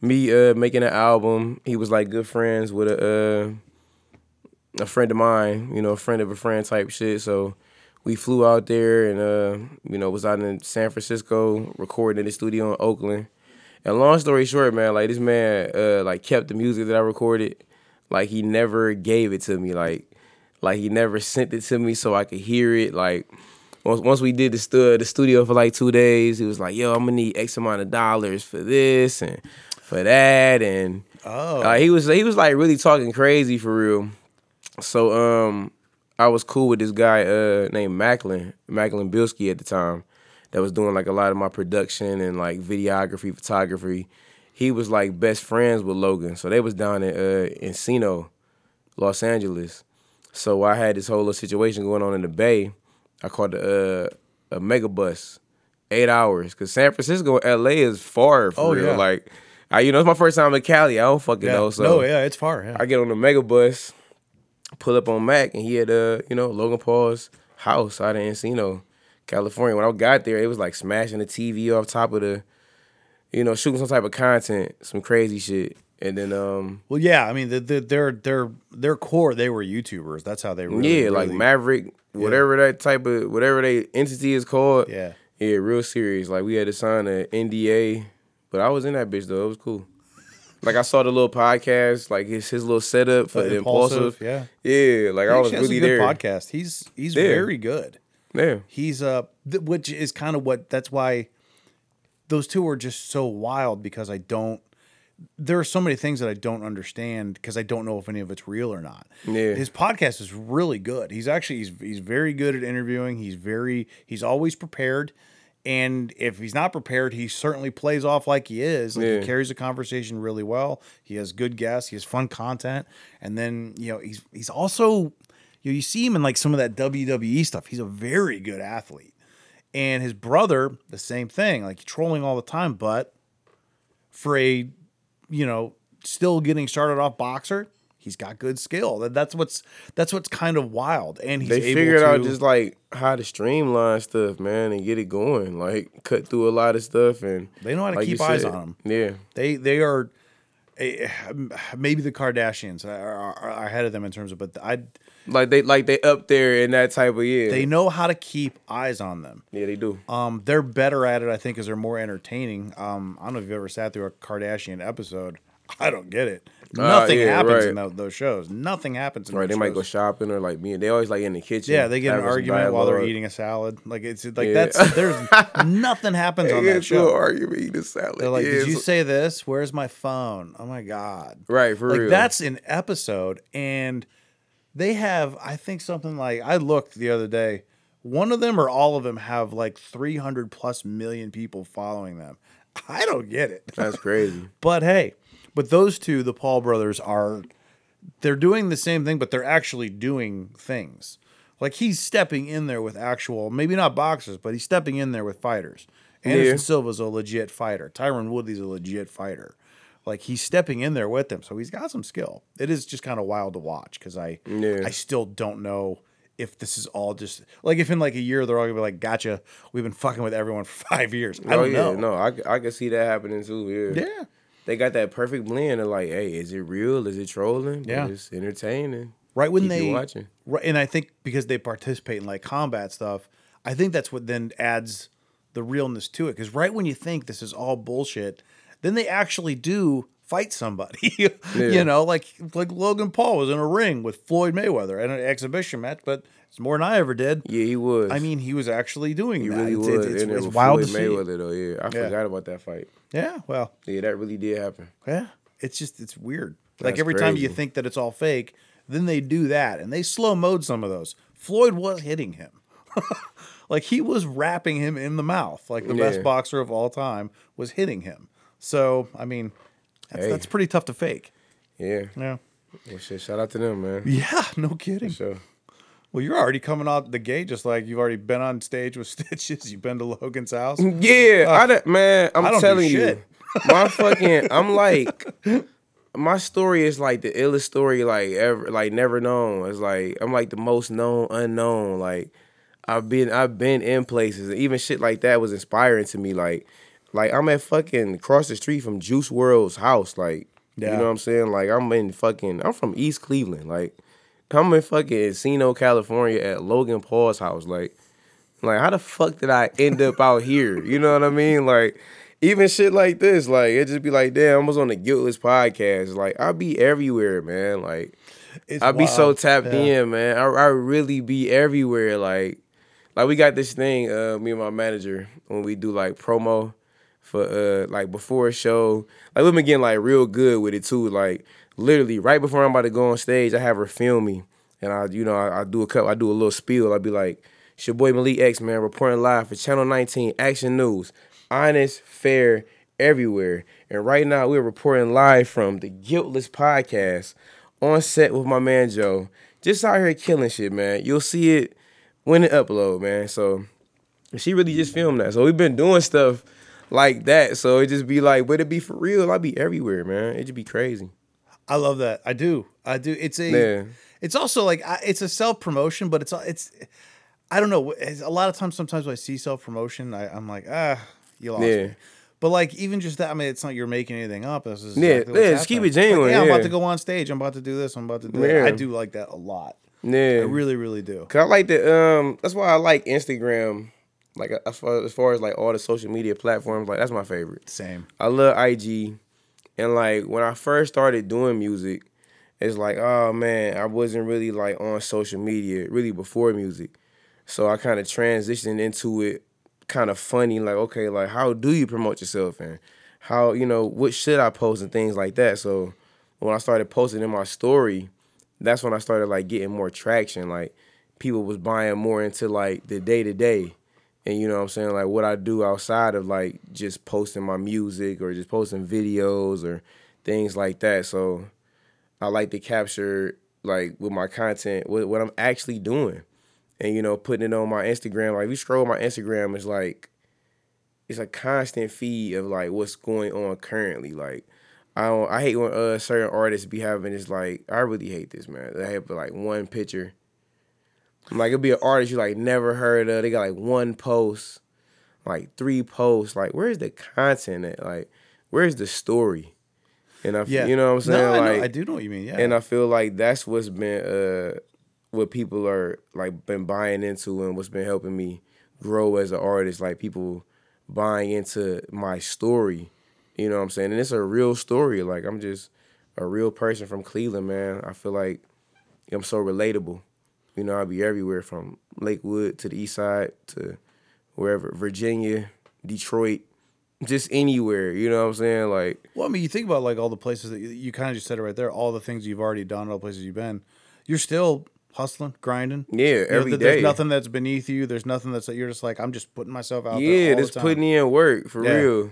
me uh making an album. He was like good friends with a uh, a friend of mine, you know, a friend of a friend type shit. So we flew out there and uh, you know, was out in San Francisco recording in the studio in Oakland. And long story short, man, like this man uh like kept the music that I recorded. Like he never gave it to me. Like like he never sent it to me so I could hear it. Like once once we did the stu- the studio for like two days, he was like, "Yo, I'm gonna need X amount of dollars for this and for that," and Oh. uh, he was he was like really talking crazy for real. So um, I was cool with this guy uh named Macklin Macklin Bilski at the time that was doing like a lot of my production and like videography, photography. He was like best friends with Logan, so they was down in uh, Encino, Los Angeles. So I had this whole little situation going on in the Bay. I caught a, uh, a mega bus, eight hours, cause San Francisco, and LA is far for Oh, real. yeah. Like, I you know it's my first time in Cali. I don't fucking Yeah. know. So no, yeah, it's far. Yeah. I get on the mega bus, pull up on Mac, and he had uh, you know, Logan Paul's house out in Encino, California. When I got there, it was like smashing the TV off top of the, you know, shooting some type of content, some crazy shit. And then um well, yeah. I mean, the, the, their their their core, they were YouTubers. That's how they really, yeah, like Maverick, whatever that type of whatever they entity is called. Yeah. Yeah, real serious. Like we had to sign an NDA, but I was in that bitch though. It was cool. Like I saw the little podcast, like his his little setup for the Impulsive, impulsive. yeah. Yeah, like He I was really there. podcast. He's he's Yeah. very good. Yeah. He's uh, th- which is kind of what that's why those two are just so wild because I don't. There are so many things that I don't understand because I don't know if any of it's real or not. Yeah. His podcast is really good. He's actually he's he's very good at interviewing. He's very he's always prepared, And if he's not prepared, he certainly plays off like he is. Like Yeah. he carries the conversation really well. He has good guests. He has fun content. And then you know he's he's also you know, you see him in like some of that WWE stuff. He's a very good athlete. And his brother, the same thing, like trolling all the time, but for a you know still getting started off boxer, he's got good skill. That that's what's that's what's kind of wild. And he's They figured to, out just like how to streamline stuff, man, and get it going. Like cut through a lot of stuff, and They know how to like keep eyes said, on 'em. Yeah, They they are maybe the Kardashians are, are, are ahead of them in terms of, but I like they like they up there in that type of yeah. they know how to keep eyes on them. yeah, they do. Um, they're better at it, I think, because they're more entertaining. Um, I don't know if you've ever sat through a Kardashian episode. I don't get it. Nothing Uh, yeah, happens right. in tho- those shows. Nothing happens in Right, they those might go shopping or like being. They always like in the kitchen. Yeah, they get an argument while they're eating a salad. Like it's like Yeah. that's there's nothing happens on that show. argument, eating a salad. They're like, Yeah, "Did you say this? Where's my phone? Oh my god!" Right, for like real. that's an episode, and they have, I think, something like I looked the other day. One of them or all of them have like 300 plus million people following them. I don't get it. That's crazy. But hey, but those two, the Paul brothers, are they're doing the same thing, but they're actually doing things. Like he's stepping in there with actual, maybe not boxers, but he's stepping in there with fighters. Anderson Yeah. Silva's a legit fighter. Tyron Woodley's a legit fighter. Like he's stepping in there with them, so he's got some skill. It is just kind of wild to watch because I, Yeah. I still don't know if this is all just like if in like a year they're all gonna be like, "Gotcha, we've been fucking with everyone for five years." I oh don't yeah, know. no, I can see that happening too. Yeah, Yeah. They got that perfect blend of like, hey, is it real? Is it trolling? But Yeah. it's entertaining. right when Keep you they watching. right and i think because they participate in like combat stuff i think that's what then adds the realness to it because right when you think this is all bullshit then they actually do fight somebody you know like like logan paul was in a ring with floyd mayweather in an exhibition match but it's more than i ever did Yeah, he was. i mean he was actually doing he that really it's, was. it's, it's, in there it's wild to see Mayweather though. Yeah, I Yeah. forgot about that fight. yeah well Yeah, that really did happen. Yeah, it's just it's weird. like That's every time you think that it's all fake, then they do that and they slow mode some of those. Floyd was hitting him. like he was wrapping him in the mouth. Like the best boxer of all time was hitting him. So, I mean, that's, Hey. that's pretty tough to fake. Yeah. Yeah. Well, shit, shout out to them, man. Yeah, no kidding. Well, you're already coming out the gate just like you've already been on stage with Stitches. You've been to Logan's house. Mm, yeah, I don't- man, I'm don't telling you, my fucking, I'm like, my story is like the illest story like ever, like never known. It's like I'm like the most known unknown. Like I've been, I've been in places, and even shit like that was inspiring to me. Like, like I'm at fucking across the street from Juice WRLD's house. Like, Yeah. you know what I'm saying? Like I'm in fucking, I'm from East Cleveland. Like, I'm in fucking Encino, California, at Logan Paul's house. Like. Like, how the fuck did I end up out here? You know what I mean? Like, even shit like this, like, it just be like, damn, I was on the Guiltless podcast. Like, I be everywhere, man. Like, It's I be so tapped Yeah. in, man. I, I really be everywhere. Like, like we got this thing, uh, me and my manager, when we do like promo for uh like before a show. Like we've been getting like real good with it too. Like literally right before I'm about to go on stage, I have her film me. And I, you know, I, I do a cut, I do a little spiel. I'll be like, it's your boy Malik X, man, reporting live for Channel 19 Action News. Honest, fair, everywhere. And right now we're reporting live from the Guiltless Podcast on set with my man Joe. Just out here killing shit, man. You'll see it when it upload, man. So she really just filmed that. So we've been doing stuff like that. So it just be like, would it be for real? I'd be everywhere, man. It'd just be crazy. I love that. I do. I do. It's a. Yeah. It's also like it's a self promotion, but it's it's. I don't know. A lot of times, sometimes when I see self promotion, I'm like, ah, you lost Yeah. me. But like even just that, I mean, it's not you're making anything up. This is Yeah, exactly what's yeah, just keep it genuine, Like, yeah, I'm about to go on stage. I'm about to do this. I'm about to do that. Yeah. I do like that a lot. Yeah, I really, really do. Cause I like the um. That's why I like Instagram. Like as far as far as like all the social media platforms, like that's my favorite. Same. I love IG, and like when I first started doing music, it's like oh man, I wasn't really like on social media really before music, so I kind of transitioned into it, kind of funny like okay like how do you promote yourself and how you know what should I post and things like that. So when I started posting in my story, that's when I started like getting more traction. Like people was buying more into like the day to day, and you know what I'm saying like what I do outside of like just posting my music or just posting videos or things like that. So I like to capture like with my content what, what I'm actually doing, and you know putting it on my Instagram. Like if you scroll my Instagram, it's like it's a constant feed of like what's going on currently. Like I don't I hate when uh certain artists be having this like I really hate this man. They have like one picture. Like it'll be an artist you like never heard of. They got like one post, like three posts. Like where's the content at? Like where's the story? And I, Yeah, you know what I'm saying? No, I, like know, I do know what you mean. Yeah, and I feel like that's what's been uh what people are like been buying into and what's been helping me grow as an artist. Like people buying into my story. You know what I'm saying? And it's a real story. Like I'm just a real person from Cleveland, man. I feel like I'm so relatable. You know, I'll be everywhere from Lakewood to the east side to wherever, Virginia, Detroit, just anywhere. You know what I'm saying? Like Well, I mean, you think about like all the places that you, you kind of just said it right there, all the things you've already done, all the places you've been. You're still hustling, grinding. Yeah, You know, every th- There's nothing that's beneath you. There's nothing that's you're just like I'm just putting myself out there. yeah, all the just putting in work for Yeah. real.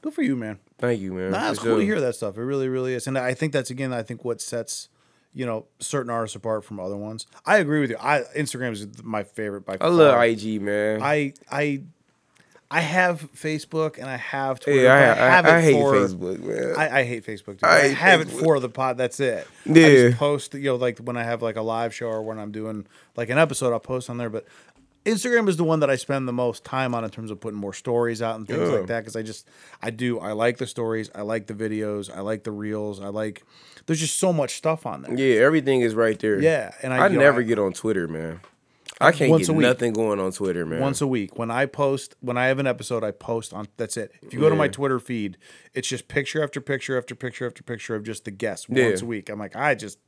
Good for you, man. Thank you, man. Nah, it's cool to hear that stuff. It really, really is. And I think that's again, I think what sets you know certain artists apart from other ones. I agree with you. I Instagram is my favorite by I far. love IG, man. I I I have Facebook and I have Twitter. yeah, I, I, have I, it hate for, Facebook, man. I, I hate Facebook. Dude. I I, have it for the pod. That's it. I Yeah. just post, you know, like when I have like a live show or when I'm doing like an episode, I'll post on there. But Instagram is the one that I spend the most time on in terms of putting more stories out and things Yeah. like that. Because I just, I do, I like the stories, I like the videos, I like the reels, I like. There's just so much stuff on there. yeah, everything is right there. Yeah, and I- I, you know, never I- get on Twitter, man. I can't Once get a week. nothing going on Twitter, man. Once a week, when I post, when I have an episode, I post on. That's it. If you go to my Twitter feed, it's just picture after picture after picture after picture of just the guests Yeah. once a week. I'm like, I just,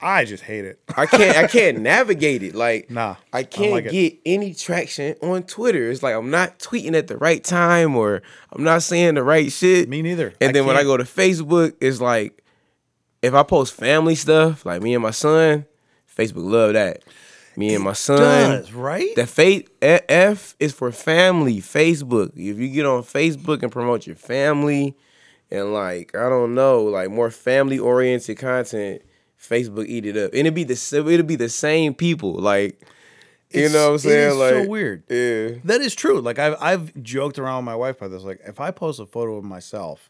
I just hate it. I can't I can't navigate it. Like Nah, I I can't like it. get any traction on Twitter. It's like I'm not tweeting at the right time or I'm not saying the right shit. Me neither. And I then when I go to Facebook, it's like if I post family stuff, like me and my son, Facebook love that. Me and my son. does, right? The fa- A- F is for family. Facebook. If you get on Facebook and promote your family, and like I don't know, like more family oriented content, Facebook eat it up, and it'd be the it'll be the same people. Like you It's- know what I'm saying? like so weird. Yeah. That is true. Like I've I've joked around with my wife about this. Like if I post a photo of myself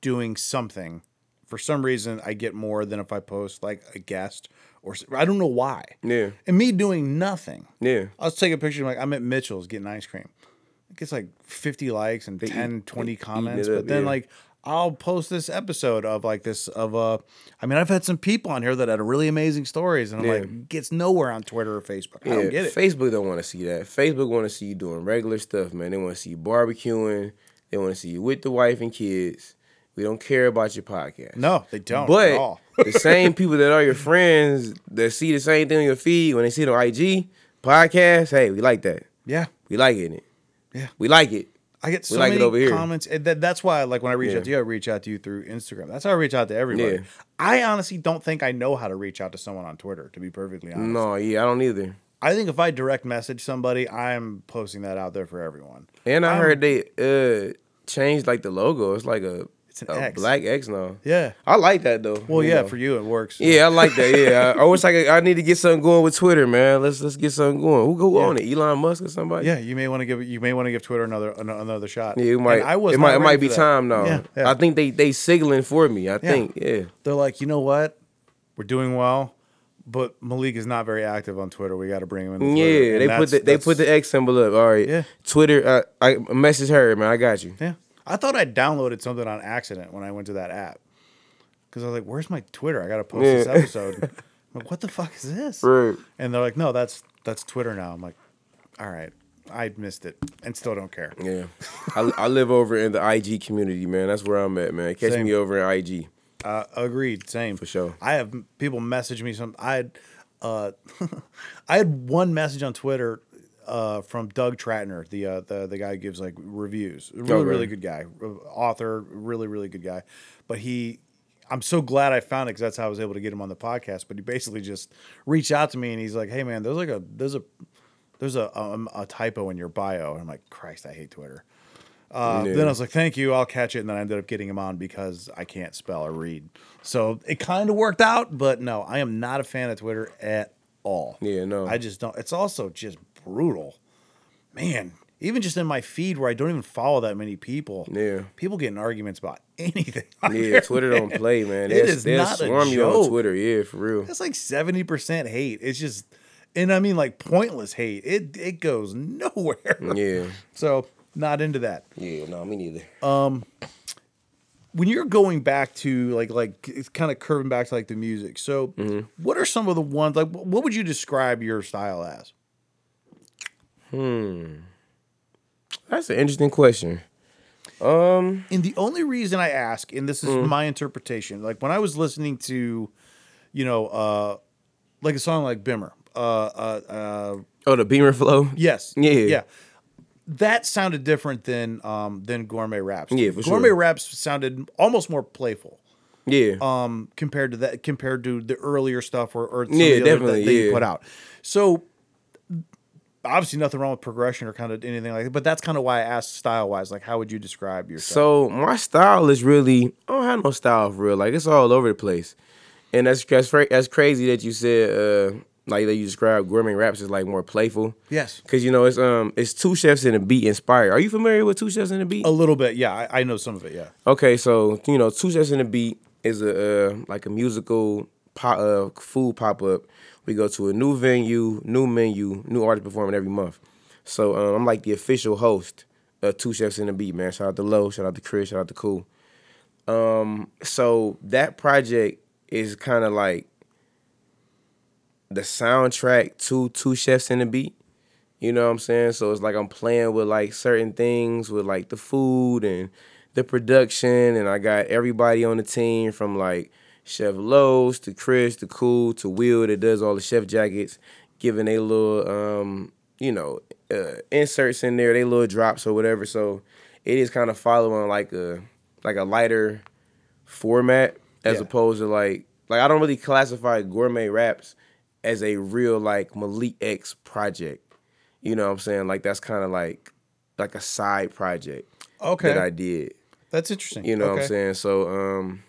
doing something, for some reason I get more than if I post like a guest or I don't know why. Yeah. And me doing nothing. Yeah. I'll take a picture like I'm at Mitchell's getting ice cream. It gets like 50 likes and They 10, eat- 20 comments. up, but then yeah. like I'll post this episode of like this of uh I mean I've had some people on here that had really amazing stories and I'm Yeah. like gets nowhere on Twitter or Facebook. I don't get it. Facebook don't want to see that. Facebook want to see you doing regular stuff, man. They want to see you barbecuing. They want to see you with the wife and kids. We don't care about your podcast. No, they don't But at all. the same people that are your friends that see the same thing on your feed when they see it on IG podcast, hey, we like that. Yeah. We like it. Yeah. We like it. I get so like many comments. And that, that's why, like, when I reach Yeah. out to you, I reach out to you through Instagram. That's how I reach out to everybody. Yeah. I honestly don't think I know how to reach out to someone on Twitter, to be perfectly honest. No, yeah, I don't either. I think if I direct message somebody, I'm posting that out there for everyone. And I I'm- heard they uh changed like the logo. It's like a, It's an a X. black X now. Yeah. I like that though. Well, you yeah, know. for you, it works. Yeah, I like that. Yeah, I, I wish I could. I need to get something going with Twitter, man. Let's let's get something going. Who who Yeah. on it? Elon Musk or somebody? Yeah, you may want to give you may want to give Twitter another another shot. Yeah, it And might. I was it might. It might be that. time now. Yeah, yeah. I think they they signaling for me. I think. Yeah. They're like, you know what? We're doing well, but Malik is not very active on Twitter. We got to bring him in. Yeah, they put the they put the X symbol up. All right. Yeah. Twitter. Uh, I message her, man. I got you. Yeah. I thought I downloaded something on accident when I went to that app. Because I was like, where's my Twitter? I got to post this episode. I'm like, what the fuck is this? Right. And they're like, no, that's that's Twitter now. I'm like, all right. I missed it and still don't care. Yeah. I, I live over in the IG community, man. That's where I'm at, man. Catch Same. me over in IG. Uh, agreed. Same. For sure. I have people message me some. I had, uh, I had one message on Twitter uh, from Doug Trattner, the uh, the the guy who gives like reviews. Really, Okay. really good guy, Uh, author. Really, really good guy. But he, I'm so glad I found it because that's how I was able to get him on the podcast. But he basically just reached out to me and he's like, "Hey man, there's like a there's a there's a um, a typo in your bio. And I'm like, Christ, I hate Twitter. Uh. Then I was like, thank you, I'll catch it. And then I ended up getting him on because I can't spell or read. So it kind of worked out, but no, I am not a fan of Twitter at all. Yeah, no. I just don't. It's also just brutal, man. Even just in my feed where I don't even follow that many people. Yeah. people get in arguments about anything. Yeah, there, Twitter don't play, man. It is they'll not a swarm you on joke. Twitter. Yeah, for real. It's like seventy percent hate. It's just, and I mean like pointless hate. It it goes nowhere. Yeah. So not into that. Yeah, no, me neither. Um, when you're going back to like like it's kind of curving back to like the music. So Mm-hmm. what are some of the ones like? What would you describe your style as? That's an interesting question. Um, And the only reason I ask, and this is Mm. my interpretation, like when I was listening to, you know, uh, like a song like Bimmer, uh, uh, uh, oh, the Beamer flow. yes, Yeah. yeah, that sounded different than um than Gourmet Raps. Yeah, for Gourmet sure. Raps sounded almost more playful. Yeah. um compared to that compared to the earlier stuff or, or Yeah, of the other definitely, that, that you yeah. put out. So obviously nothing wrong with progression or kind of anything like that. But that's kind of why I asked style wise, like how would you describe yourself? So my style is really I don't have no style for real. Like it's all over the place, and that's that's, that's crazy that you said uh like that you described gourmet raps is like more playful. yes. Cause you know it's um it's two chefs in a beat inspired. Are you familiar with two chefs in a beat? A little bit, yeah. I, I know some of it, yeah. Okay, so you know, Two Chefs in a Beat is a uh, like a musical pop, uh, food pop up. We go to a new venue, new menu, new artist performing every month. So um, I'm like the official host of Two Chefs in the Beat, man. Shout out to Low, shout out to Chris, shout out to Cool. Um, so that project is kind of like the soundtrack to Two Chefs in the Beat. You know what I'm saying? So it's like I'm playing with like certain things with like the food and the production, and I got everybody on the team from like Chef Lowe's to Chris to Cool to Will that does all the chef jackets, giving a little um, you know, uh, inserts in there, they little drops or whatever. So it is kind of following like a like a lighter format as Yeah. opposed to like like I don't really classify gourmet raps as a real like Malik X project. You know what I'm saying? Like that's kind of like like a side project Okay. that I did. That's interesting. You know what I'm saying? So um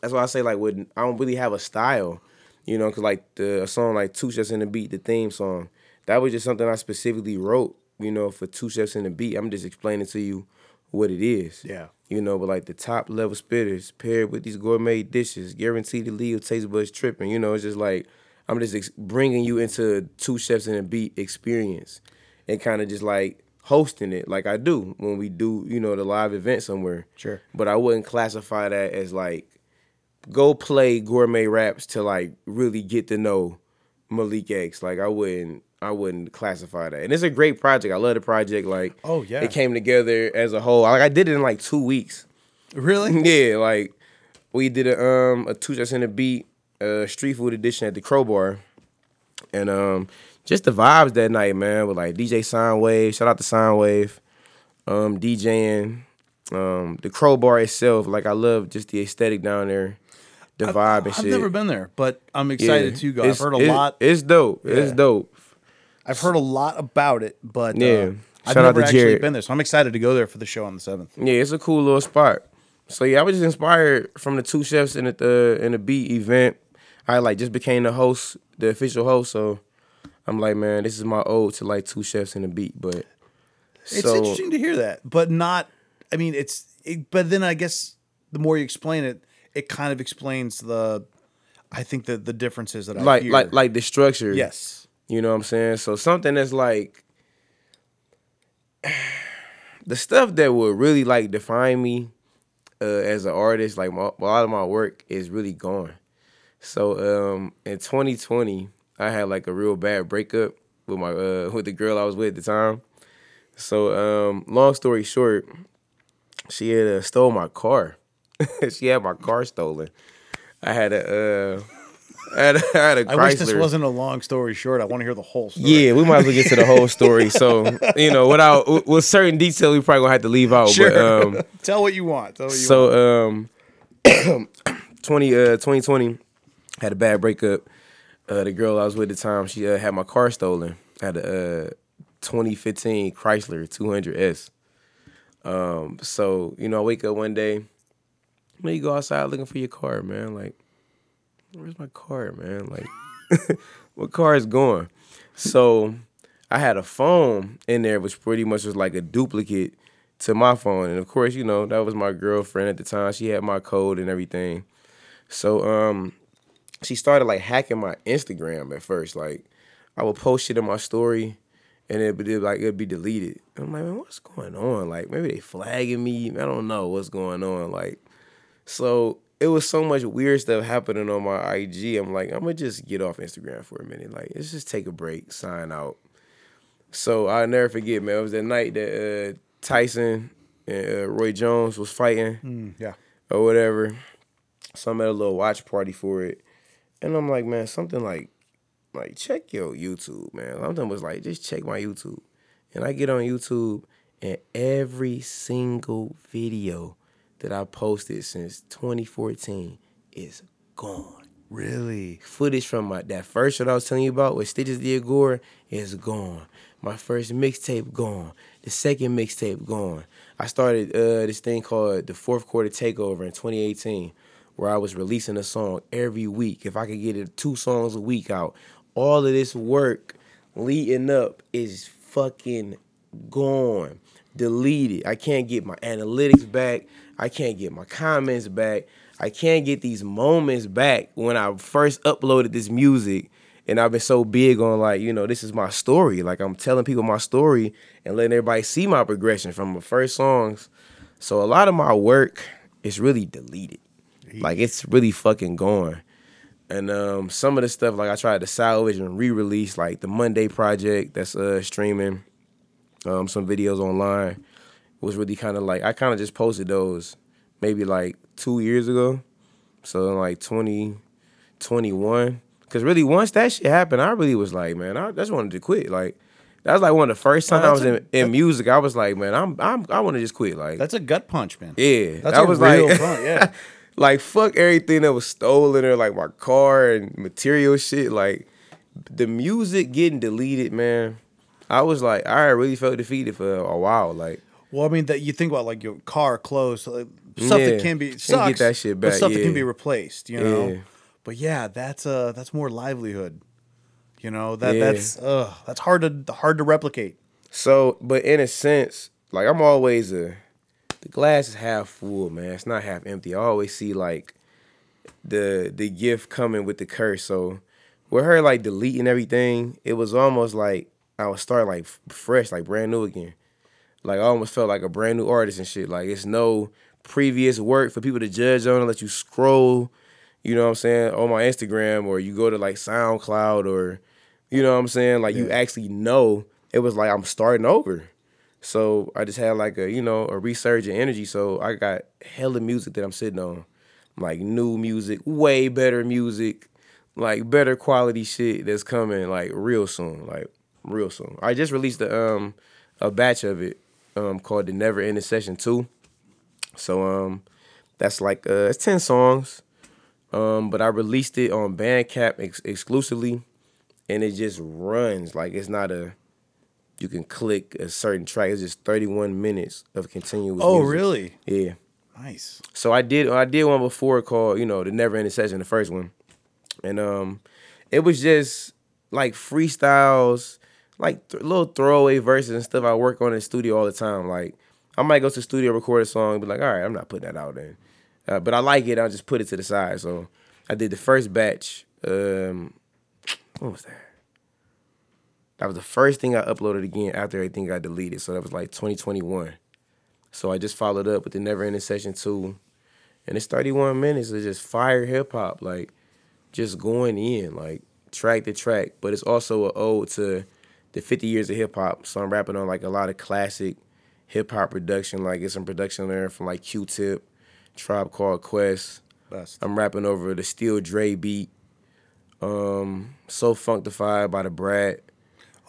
that's why I say like with I don't really have a style. You know, cause like the a song like Two Chefs in the Beat, the theme song, that was just something I specifically wrote. You know, for Two Chefs in the Beat, I'm just explaining to you what it is. Yeah. You know, but like the top level spitters paired with these gourmet dishes, guaranteed to leave your taste buds tripping. You know, it's just like I'm just ex- bringing you into Two Chefs in a Beat experience, and kind of just like hosting it like I do when we do, you know, the live event somewhere. Sure. But I wouldn't classify that as like go play gourmet raps to like really get to know Malik X. Like I wouldn't I wouldn't classify that. And it's a great project. I love the project. Like Oh, yeah. It came together as a whole. Like I did it in like two weeks. Really? Yeah, like we did a um a two just in a beat, uh street food edition at the Crowbar. And um just the vibes that night, man, with like DJ Soundwave, shout out to Soundwave, um, DJing, um, the Crowbar itself. Like I love just the aesthetic down there, the vibe and I've shit. never been there, but I'm Yeah. excited to go. I've It's- heard a it's- lot. It's dope. It's dope. I've heard a lot about it, but Yeah. uh, I've never actually Jared. been there, so I'm excited to go there for the show on the seventh. Yeah, it's a cool little spot. So yeah, I was just inspired from the two chefs in the uh, in the beat event. I like just became the host, the official host. So I'm like, man, this is my ode to like two chefs in the beat. But It's so interesting to hear that, but not. I mean, it's. It, but then I guess the more you explain it, it kind of explains the. I think that the differences that I like hear. like like the structure. yes, You know what I'm saying? So something that's like the stuff that would really like define me uh, as an artist, like my, a lot of my work is really gone. So um, in 2020, I had like a real bad breakup with my uh, with the girl I was with at the time. So um, long story short, she had uh, stole my car. she had my car stolen. I had a uh, I had a, I had a I wish this wasn't a long story short. I want to hear the whole story. Yeah, we might as well get to the whole story. So, you know, without with- with certain detail, we probably gonna have to leave out. sure. But um, Tell what you want. What you want. so um, 20 uh 2020 had a bad breakup. Uh, the girl I was with at the time, she uh, had my car stolen. I had a uh, 2015 Chrysler 200S. Um, so you know, I wake up one day, you you go outside looking for your car, man. Like, where's my car, man? Like, what car is going? So I had a phone in there, which pretty much was like a duplicate to my phone, and of course, you know, that was my girlfriend at the time. She had my code and everything. So um, she started like hacking my Instagram at first. Like, I would post shit in my story and it'd be like it'd be deleted. I'm like, man, what's going on? Like maybe they flagging me. I don't know what's going on. Like, so it was so much weird stuff happening on my IG. I'm like, I'm gonna just get off Instagram for a minute. Like, let's just take a break, sign out. So I'll never forget, man. It was that night that uh, Tyson and uh, Roy Jones was fighting, Mm, yeah. or whatever. So I'm at a little watch party for it, and I'm like, man, something like like check your YouTube, man. Something was like, just check my YouTube. And I get on YouTube and every single video that I posted since 2014 is gone. Really? Footage from my that first that I was telling you about with Stitches the Agora is gone. My first mixtape gone. The second mixtape gone. I started uh, this thing called the Fourth Quarter Takeover in 2018, where I was releasing a song every week. If I could get it two songs a week out, all of this work leading up is fucking gone. Deleted. I can't get my analytics back. I can't get my comments back. I can't get these moments back when I first uploaded this music. And I've been so big on like, you know, this is my story. Like I'm telling people my story and letting everybody see my progression from the first songs. So a lot of my work is really deleted. Like it's really fucking gone. And um, some of the stuff like I tried to salvage and re-release, like the Monday project that's uh, streaming, um, some videos online. Was really kind of like I kind of just posted those maybe like two years ago, so in like twenty twenty one. Cause really, once that shit happened, I really was like, man, I just wanted to quit. Like that was like one of the first times in, in music I was like, man, I'm I'm I want to just quit. Like That's a gut punch, man. yeah, That's a was real like, front, yeah. like fuck everything that was stolen or like my car and material shit. Like the music getting deleted, man. I was like, I really felt defeated for a while. Like, Well, I mean, that you think about like your car, clothes, like, stuff Yeah, that can be sucks, get that shit but back, stuff that can be replaced. You know. Yeah. But yeah, that's uh that's more livelihood. You know that Yeah. that's uh that's hard to hard to replicate. so, but in a sense, like I'm always a, the glass is half full, man. It's not half empty. I always see like the the gift coming with the curse. So with her like deleting everything, it was almost like I was starting like fresh, like brand new again. Like I almost felt like a brand new artist and shit. Like it's no previous work for people to judge on. Let you scroll, you know what I'm saying, on my Instagram or you go to like SoundCloud or you know what I'm saying. Like you actually know. It was like I'm starting over. So I just had like a you know a resurge resurgent energy. So I got hella music that I'm sitting on, like new music, way better music, like better quality shit that's coming like real soon, like real soon. I just released a um a batch of it um called the Never Ending Session Two. So um that's like uh it's ten songs, um but I released it on Bandcamp ex- exclusively, and it just runs like it's not a you can click a certain track. It's just 31 minutes of continuous. Oh, music. really? Yeah. Nice. So I did I did one before called you know the Never Ending Session, the first one, and um, it was just like freestyles, like th- little throwaway verses and stuff I work on in studio all the time. Like I might go to studio record a song, and be like, all right, I'm not putting that out then, uh, but I like it. I'll just put it to the side. So I did the first batch. Um, what was that? That was the first thing I uploaded again after everything got deleted. So that was like 2021. So I just followed up with the Never Ending Session 2. And it's 31 minutes of just fire hip hop, like just going in, like track to track. But it's also an ode to the 50 years of hip hop. So I'm rapping on like a lot of classic hip hop production. Like it's some production there from like Q Tip, Tribe Called Quest. Best. I'm rapping over the Still D.R.E. beat. Um, So Funkdafied by the Brat.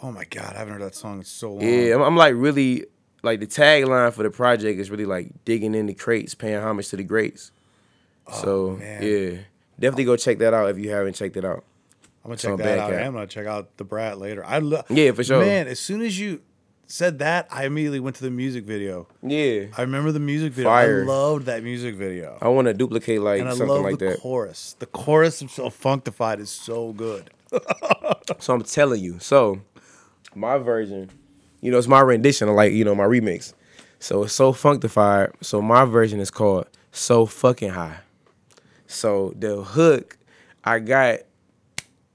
Oh my god, I haven't heard that song in so long. Yeah, I'm, I'm like really like the tagline for the project is really like digging in the crates, paying homage to the greats. so man. yeah, definitely go check that out if you haven't checked it out. I'm gonna check that out. cat. I am gonna check out the Brat later. I love. Yeah, for sure. Man, as soon as you said that, I immediately went to the music video. Yeah. I remember the music video. Fire. I loved that music video. I want to duplicate like and I something love like the that. chorus. The chorus of Funkdafied is so good. So I'm telling you. So my version, you know, it's my rendition of like, you know, my remix. So it's so functified. So my version is called So Fucking High. So the hook, I got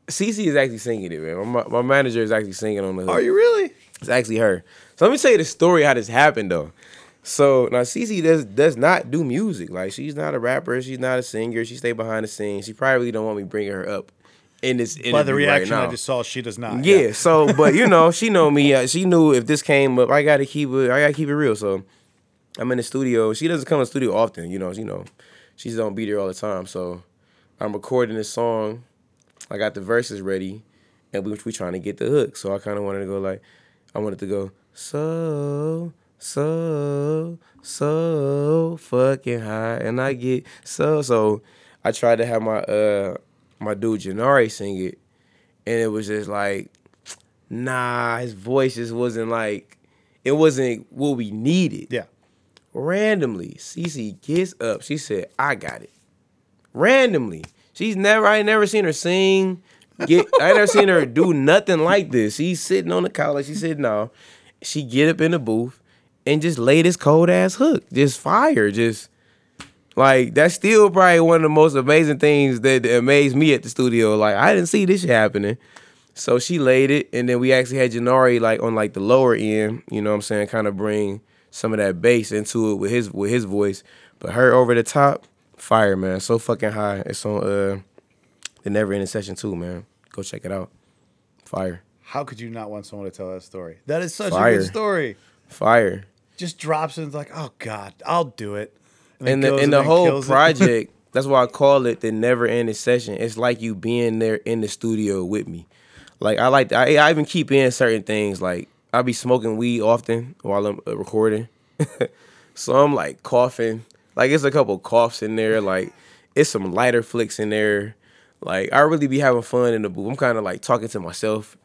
CC is actually singing it, man. My, my manager is actually singing on the hook. Are you really? It's actually her. So let me tell you the story how this happened though. So now Cece does does not do music. Like she's not a rapper. She's not a singer. She stay behind the scenes. She probably don't want me bringing her up in this By the reaction right. I just saw, she does not. yeah. So, but you know, she know me. Uh, she knew if this came up, I gotta keep it. I gotta keep it real. So I'm in the studio. She doesn't come to the studio often. You know. You know, she don't be there all the time. So I'm recording this song. I got the verses ready, and we we trying to get the hook. So I kind of wanted to go like, I wanted to go so so so fucking high, and I get so so. I tried to have my uh my dude Janari sing it, and it was just like, nah, his voice just wasn't like, it wasn't what we needed Yeah. randomly, Cece gets up. She said, "I got it." Randomly, she's never. I ain't never seen her sing. Get. I ain't never seen her do nothing like this. She's sitting on the couch she said no. She get up in the booth and just lay this cold ass hook, just fire, just like that's still probably one of the most amazing things that amazed me at the studio. Like I didn't see this happening. So she laid it, and then we actually had Janari like on like the lower end, you know what I'm saying, kind of bring some of that bass into it with his with his voice. But her over the top, fire man, so fucking high. It's on uh the Never Ending Session too, man. Go check it out. Fire, How could you not want someone to tell that story? That is such a good story. fire. Just drops and it's like, oh God, I'll do it. then And the goes and the whole project, that's why I call it the Never Ending Session. It's like you being there in the studio with me. Like I like I, I even keep in certain things like I be smoking weed often while I'm uh, recording. so I'm like coughing. Like it's a couple coughs in there. Like it's some lighter flicks in there. Like I really be having fun in the booth. I'm kind of like talking to myself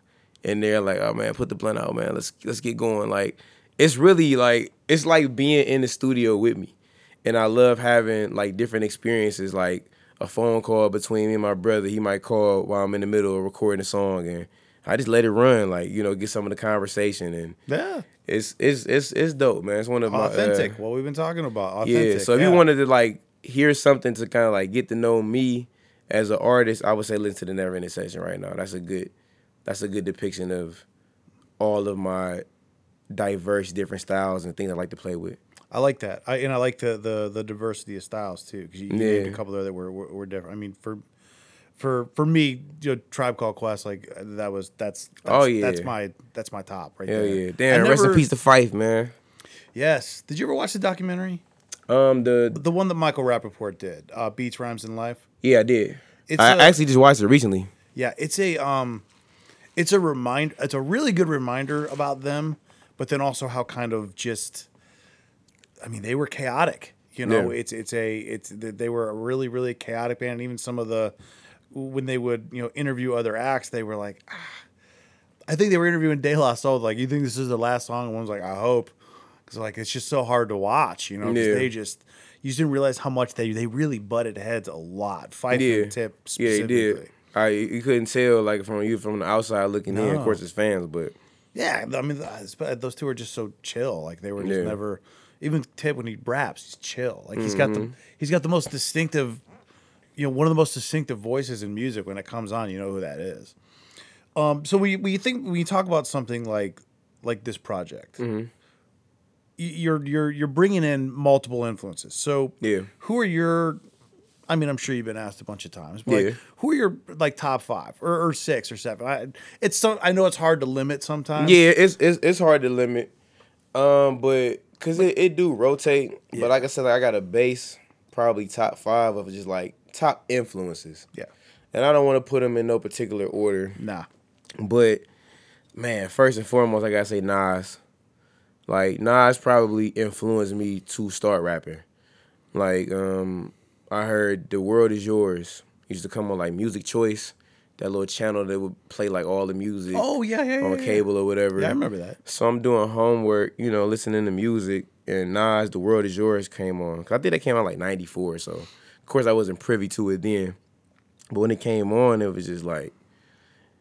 in there. Like oh man, put the blunt out, man. Let's let's get going. Like it's really like it's like being in the studio with me. And I love having like different experiences. Like a phone call between me and my brother. He might call while I'm in the middle of recording a song, and I just let it run. Like you know, get some of the conversation and. Yeah. It's it's it's it's dope, man. It's one of my uh, Authentic. what we've been talking about. yeah. Authentic. So if you wanted to like hear something to kind of like get to know me as an artist, I would say listen to the Never Ending Session right now. That's a good that's a good depiction of all of my diverse different styles and things I like to play with. I like that, I, and I like the the the diversity of styles too. Because you, you named a Yeah. couple there that were, were were different. I mean, for for for me, you know, Tribe Called Quest, like that was that's, that's Oh, yeah. that's my that's my top right Hell there. yeah. Damn, rest in never- peace to Phife, man. Yes. Did you ever watch the documentary? Um the The one that Michael Rapaport did, uh, Beats, Rhymes, and Life. yeah, I did. It's I a- actually just watched it recently. Yeah, it's a um, it's a remind. It's a really good reminder about them, but then also how kind of just, I mean, they were chaotic. You know, Yeah. it's it's a it's they were a really really chaotic band. And even some of the when they would you know interview other acts, they were like, ah. I think they were interviewing De La Soul. Like, you think this is the last song? And one's like, I hope, because like it's just so hard to watch. You know, Yeah. they just you just didn't realize how much they they really butted heads a lot. Phife Yeah. Tip Yeah, he specifically. did. I you couldn't tell like from you from the outside looking in. Of course, it's fans, but Yeah, I mean, those two are just so chill. Like they were just Yeah. never. Even Tip when he raps, he's chill. Like he's got the Mm-hmm. he's got the most distinctive, you know, one of the most distinctive voices in music. When it comes on, you know who that is. Um, so we we think when you talk about something like like this project, Mm-hmm. you're you're you're bringing in multiple influences. So Yeah. who are your I mean, I'm sure you've been asked a bunch of times, but Yeah. like, who are your like top five or, or six or seven? I, it's so I know it's hard to limit sometimes. yeah, it's it's it's hard to limit. Um, but cause it, it do rotate. Yeah. But like I said, like, I got a base probably top five of just like top influences, Yeah. and I don't want to put them in no particular order. Nah. But man, first and foremost, I gotta say Nas. Like Nas probably influenced me to start rapping. Like um, I heard "The World Is Yours" used to come on like Music Choice. that little channel that would play like all the music. Oh yeah, yeah, yeah. on yeah. cable or whatever. Yeah, I remember that. So I'm doing homework, you know, listening to music, and Nas, "The World Is Yours" came on. 'Cause I think that came out like '94, so course I wasn't privy to it then. But when it came on, it was just like,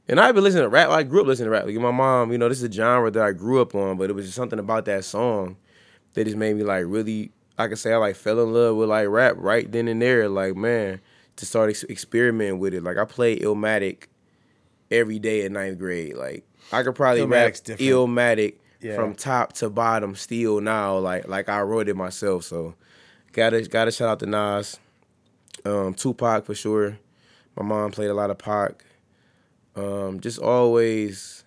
and I've been listening to rap. I grew up listening to rap. Like my mom, you know, this is a genre that I grew up on, but it was just something about that song that just made me like really. I can say I like fell in love with like rap right then and there. Like man, to start ex- experimenting with it. Like I played Illmatic every day in ninth grade. Like I could probably rap Illmatic's different. Illmatic Yeah. from top to bottom still now. Like like I wrote it myself. So gotta gotta shout out to Nas, um, Tupac for sure. My mom played a lot of Pac. Um, just always,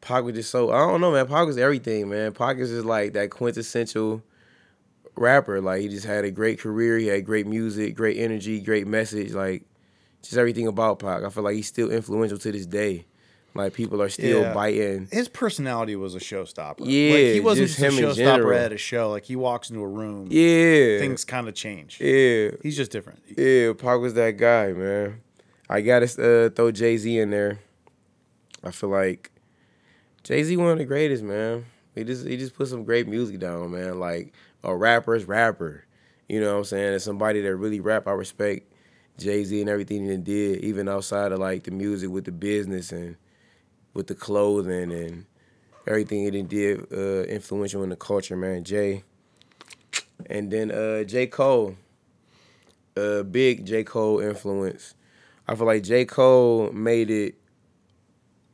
Pac was just so I don't know, man. Pac was everything, man. Pac is just like that quintessential rapper. Like he just had a great career. He had great music, great energy, great message. Like just everything about Pac. I feel like he's still influential to this day. Like people are still Yeah. biting. His personality was a showstopper. Yeah, like, he wasn't just just, a showstopper at a show. Like he walks into a room, Yeah, things kind of change. Yeah, He's just different. yeah. Pac was that guy, man. I gotta uh, throw Jay Z in there. I feel like Jay Z one of the greatest, man. He just he just put some great music down, man. Like a rapper's rapper. You know what I'm saying? As somebody that really rap, I respect Jay Z and everything he did, even outside of like the music with the business and with the clothing and everything he did uh, influential in the culture, man. Jay. And then uh, J. Cole. Uh, big J. Cole influence. I feel like J. Cole made it,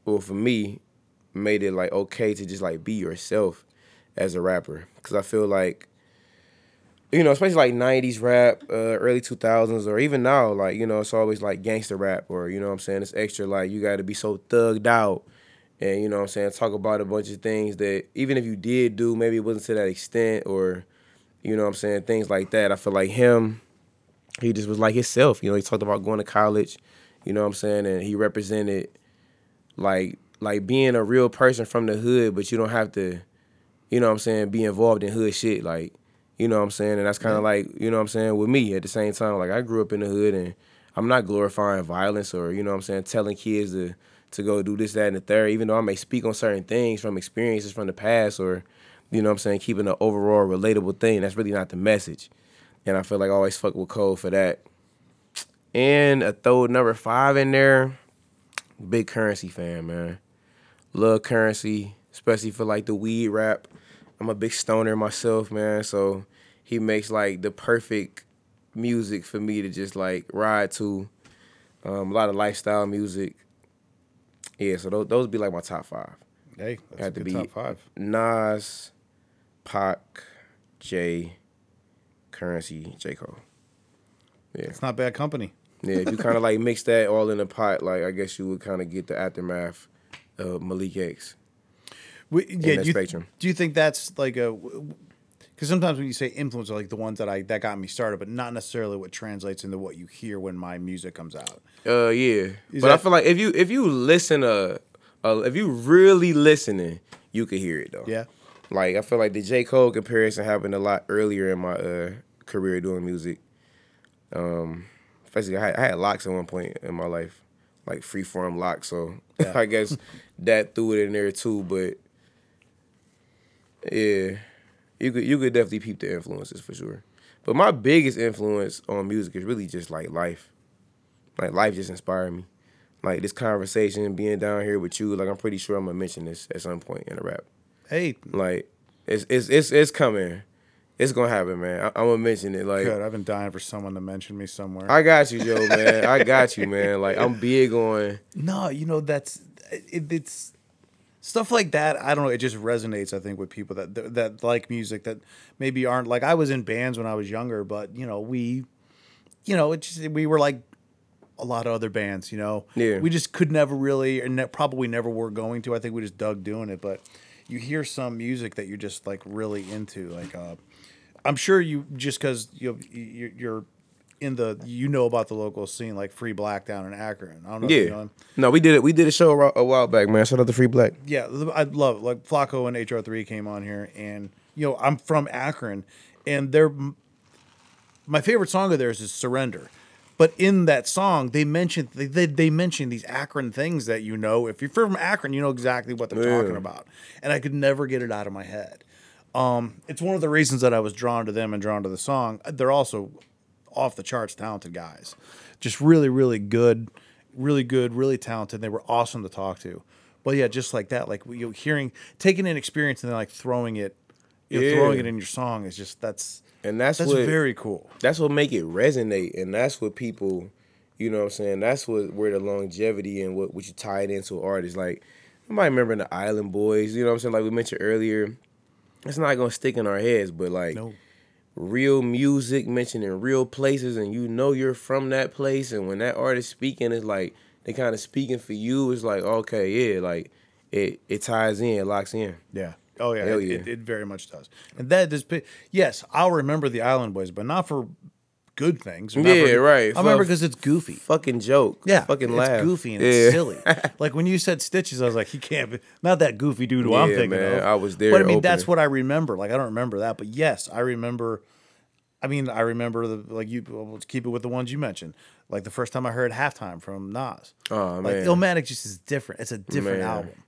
well, for me, made it like okay to just like be yourself as a rapper. Cause I feel like, you know, especially like '90s rap, uh, early 2000s, or even now, like you know, it's always like gangster rap, or you know, what I'm saying it's extra like you got to be so thugged out, and you know, what I'm saying talk about a bunch of things that even if you did do, maybe it wasn't to that extent, or you know, what I'm saying things like that. I feel like him he just was like himself. You know, he talked about going to college, you know what I'm saying, and he represented like like being a real person from the hood, but you don't have to, you know what I'm saying, be involved in hood shit. Like, you know what I'm saying? And that's kind of like, you know what I'm saying, with me at the same time. Like I grew up in the hood and I'm not glorifying violence or, you know what I'm saying, telling kids to to go do this, that, and the third, even though I may speak on certain things from experiences from the past or, you know what I'm saying, keeping an overall relatable thing. That's really not the message. And I feel like I always fuck with Cole for that. And a throw number five in there. Big Curren$y fan, man. Love Curren$y, especially for like the weed rap. I'm a big stoner myself, man. So he makes like the perfect music for me to just like ride to. Um, a lot of lifestyle music. Yeah, so those those be like my top five. Hey, that's Had to good be- top five. Nas, Pac, Jay, Curren$y, J. Cole. Yeah, it's not bad company. Yeah, if you kind of like mix that all in a pot, like I guess you would kind of get the aftermath of Malik X. We, yeah, that do you, spectrum. do you think that's like a? Because sometimes when you say influence, are like the ones that I that got me started, but not necessarily what translates into what you hear when my music comes out. Uh, yeah, Is but I feel like if you if you listen uh, uh if you really listening, you could hear it though. Yeah, Like I feel like the J Cole comparison happened a lot earlier in my uh career doing music. Um, especially I had, I had locks at one point in my life, like freeform locks. So Yeah. I guess that threw it in there too. But yeah, you could you could definitely peep the influences for sure. But my biggest influence on music is really just like life. Like life just inspired me. Like this conversation, being down here with you, like I'm pretty sure I'm gonna mention this at some point in a rap. hey, Like it's it's it's it's coming. It's gonna happen, man. I, I'm gonna mention it. Like good. I've been dying for someone to mention me somewhere. I got you, Joe, man. I got you, man. Like I'm big on. No, you know that's it, it's stuff like that. I don't know. It just resonates. I think with people that, that like music that maybe aren't like I was in bands when I was younger, but you know we, you know, it just we were like a lot of other bands. You know, Yeah. we just could never really and ne- probably never were going to. I think we just dug doing it, but you hear some music that you're just like really into. Like, uh, I'm sure you just because you you- you're in the you know about the local scene like Free Black down in Akron. I don't know. if you know Yeah. No, we did it. We did a show a while- back, man. Shout out to Free Black. Yeah, I love it. like Flacco and HR3 came on here, and you know I'm from Akron, and they're my favorite song of theirs is "Surrender," But in that song, they mentioned they, they they mention these Akron things that you know. If you're from Akron, you know exactly what they're Yeah. talking about. And I could never get it out of my head. Um, it's one of the reasons that I was drawn to them and drawn to the song. They're also off the charts talented guys. Just really, really good, really good, really talented. They were awesome to talk to. But yeah, just like that, like you know, hearing, taking an experience and then like throwing it, you know, Yeah. throwing it in your song is just that's And that's, that's what very cool. that's what make it resonate and that's what people you know what i'm saying that's what where the longevity and what, what you tie it into artists like you might remember the island boys you know what i'm saying like we mentioned earlier it's not gonna stick in our heads but like No, real music mentioning real places and you know you're from that place and when that artist speaking it's like they kind of speaking for you it's like okay yeah like it it ties in it locks in yeah. Oh yeah, it, yeah. It, it very much does. And that is, yes, I'll remember the Island Boys, but not for good things. not Yeah, right. I remember because it's goofy. fucking joke Yeah, fucking it's laugh goofy and yeah. it's silly. like when you said stitches, I was like, he can't be not that goofy dude who I'm Yeah, thinking man, of. I was there but I mean that's opening. what I remember. Like I don't remember that, but yes, I remember. I mean, I remember the like you. well, Let's keep it with the ones you mentioned. Like the first time I heard halftime from Nas. Oh, like man. Illmatic just is different. It's a different Man. album.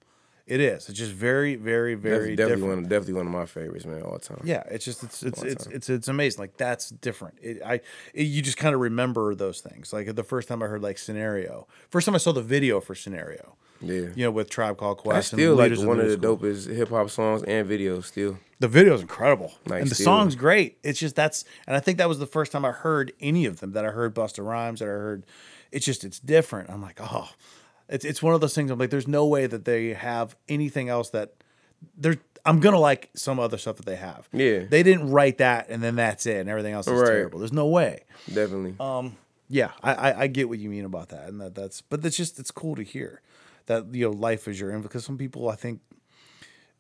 It is. It's just very, very, very definitely different. one, definitely one of my favorites, man, all the time. Yeah, it's just it's it's All it's, time. it's it's amazing. Like that's different. It, I it, you just kind of remember those things. Like the first time I heard like Scenario, first time I saw the video for Scenario, Yeah. you know, with Tribe Called Quest. That's still like one of the School. dopest hip hop songs and videos. Still, The video's incredible, Like, and the still. song's great. It's just that's, and I think that was the first time I heard any of them. That I heard Busta Rhymes. That I heard, it's just it's different. I'm like, oh, it's it's one of those things. I'm like, there's no way that they have anything else that they're. I'm gonna like some other stuff that they have. Yeah. they didn't write that, and then that's it, and everything else is Right. terrible. There's no way. definitely. Um, yeah, I, I I get what you mean about that, and that that's but that's just it's cool to hear that you know life is your influence because some people I think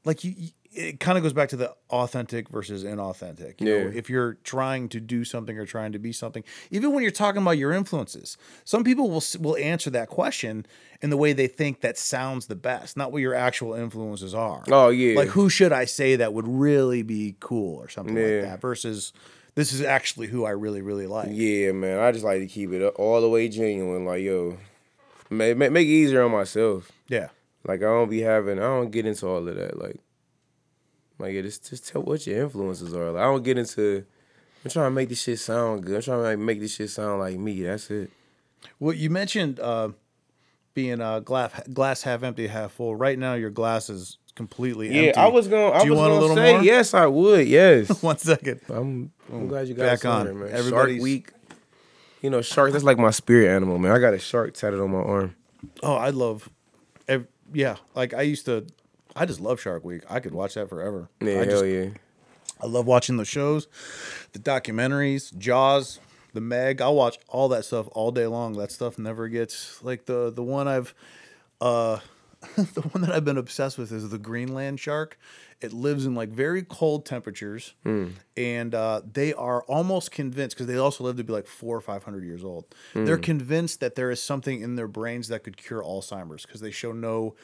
like you. you it kind of goes back to the authentic versus inauthentic. You know, Yeah. if you're trying to do something or trying to be something, even when you're talking about your influences, some people will will answer that question in the way they think that sounds the best, not what your actual influences are. oh yeah. Like who should I say that would really be cool or something Yeah. like that versus this is actually who I really really like. yeah, man. I just like to keep it all the way genuine. Like yo, make make, make it easier on myself. Yeah. Like I don't be having. I don't get into all of that. Like, like yeah, just just tell what your influences are. Like I don't get into. I'm trying to make this shit sound good. I'm trying to like, make this shit sound like me. That's it. Well, you mentioned uh, being uh, glass glass half empty, half full. Right now, your glass is completely empty. Yeah, empty. I was gonna. I Do you was want a gonna little say more? yes. I would. Yes. One second. I'm, I'm glad you got Back on on. there, man. Everybody's- Shark Week. You know, shark. That's like my spirit animal, man. I got a shark tatted on my arm. Oh, I love. Yeah, like I used to. I just love Shark Week. I could watch that forever. Yeah, I hell just, yeah. I love watching the shows, the documentaries, Jaws, the Meg. I'll watch all that stuff all day long. That stuff never gets like the the one I've uh the one that I've been obsessed with is the Greenland shark. It lives in like very cold temperatures, hmm. and uh, they are almost convinced because they also live to be like four or five hundred years old. Hmm. They're convinced that there is something in their brains that could cure Alzheimer's because they show no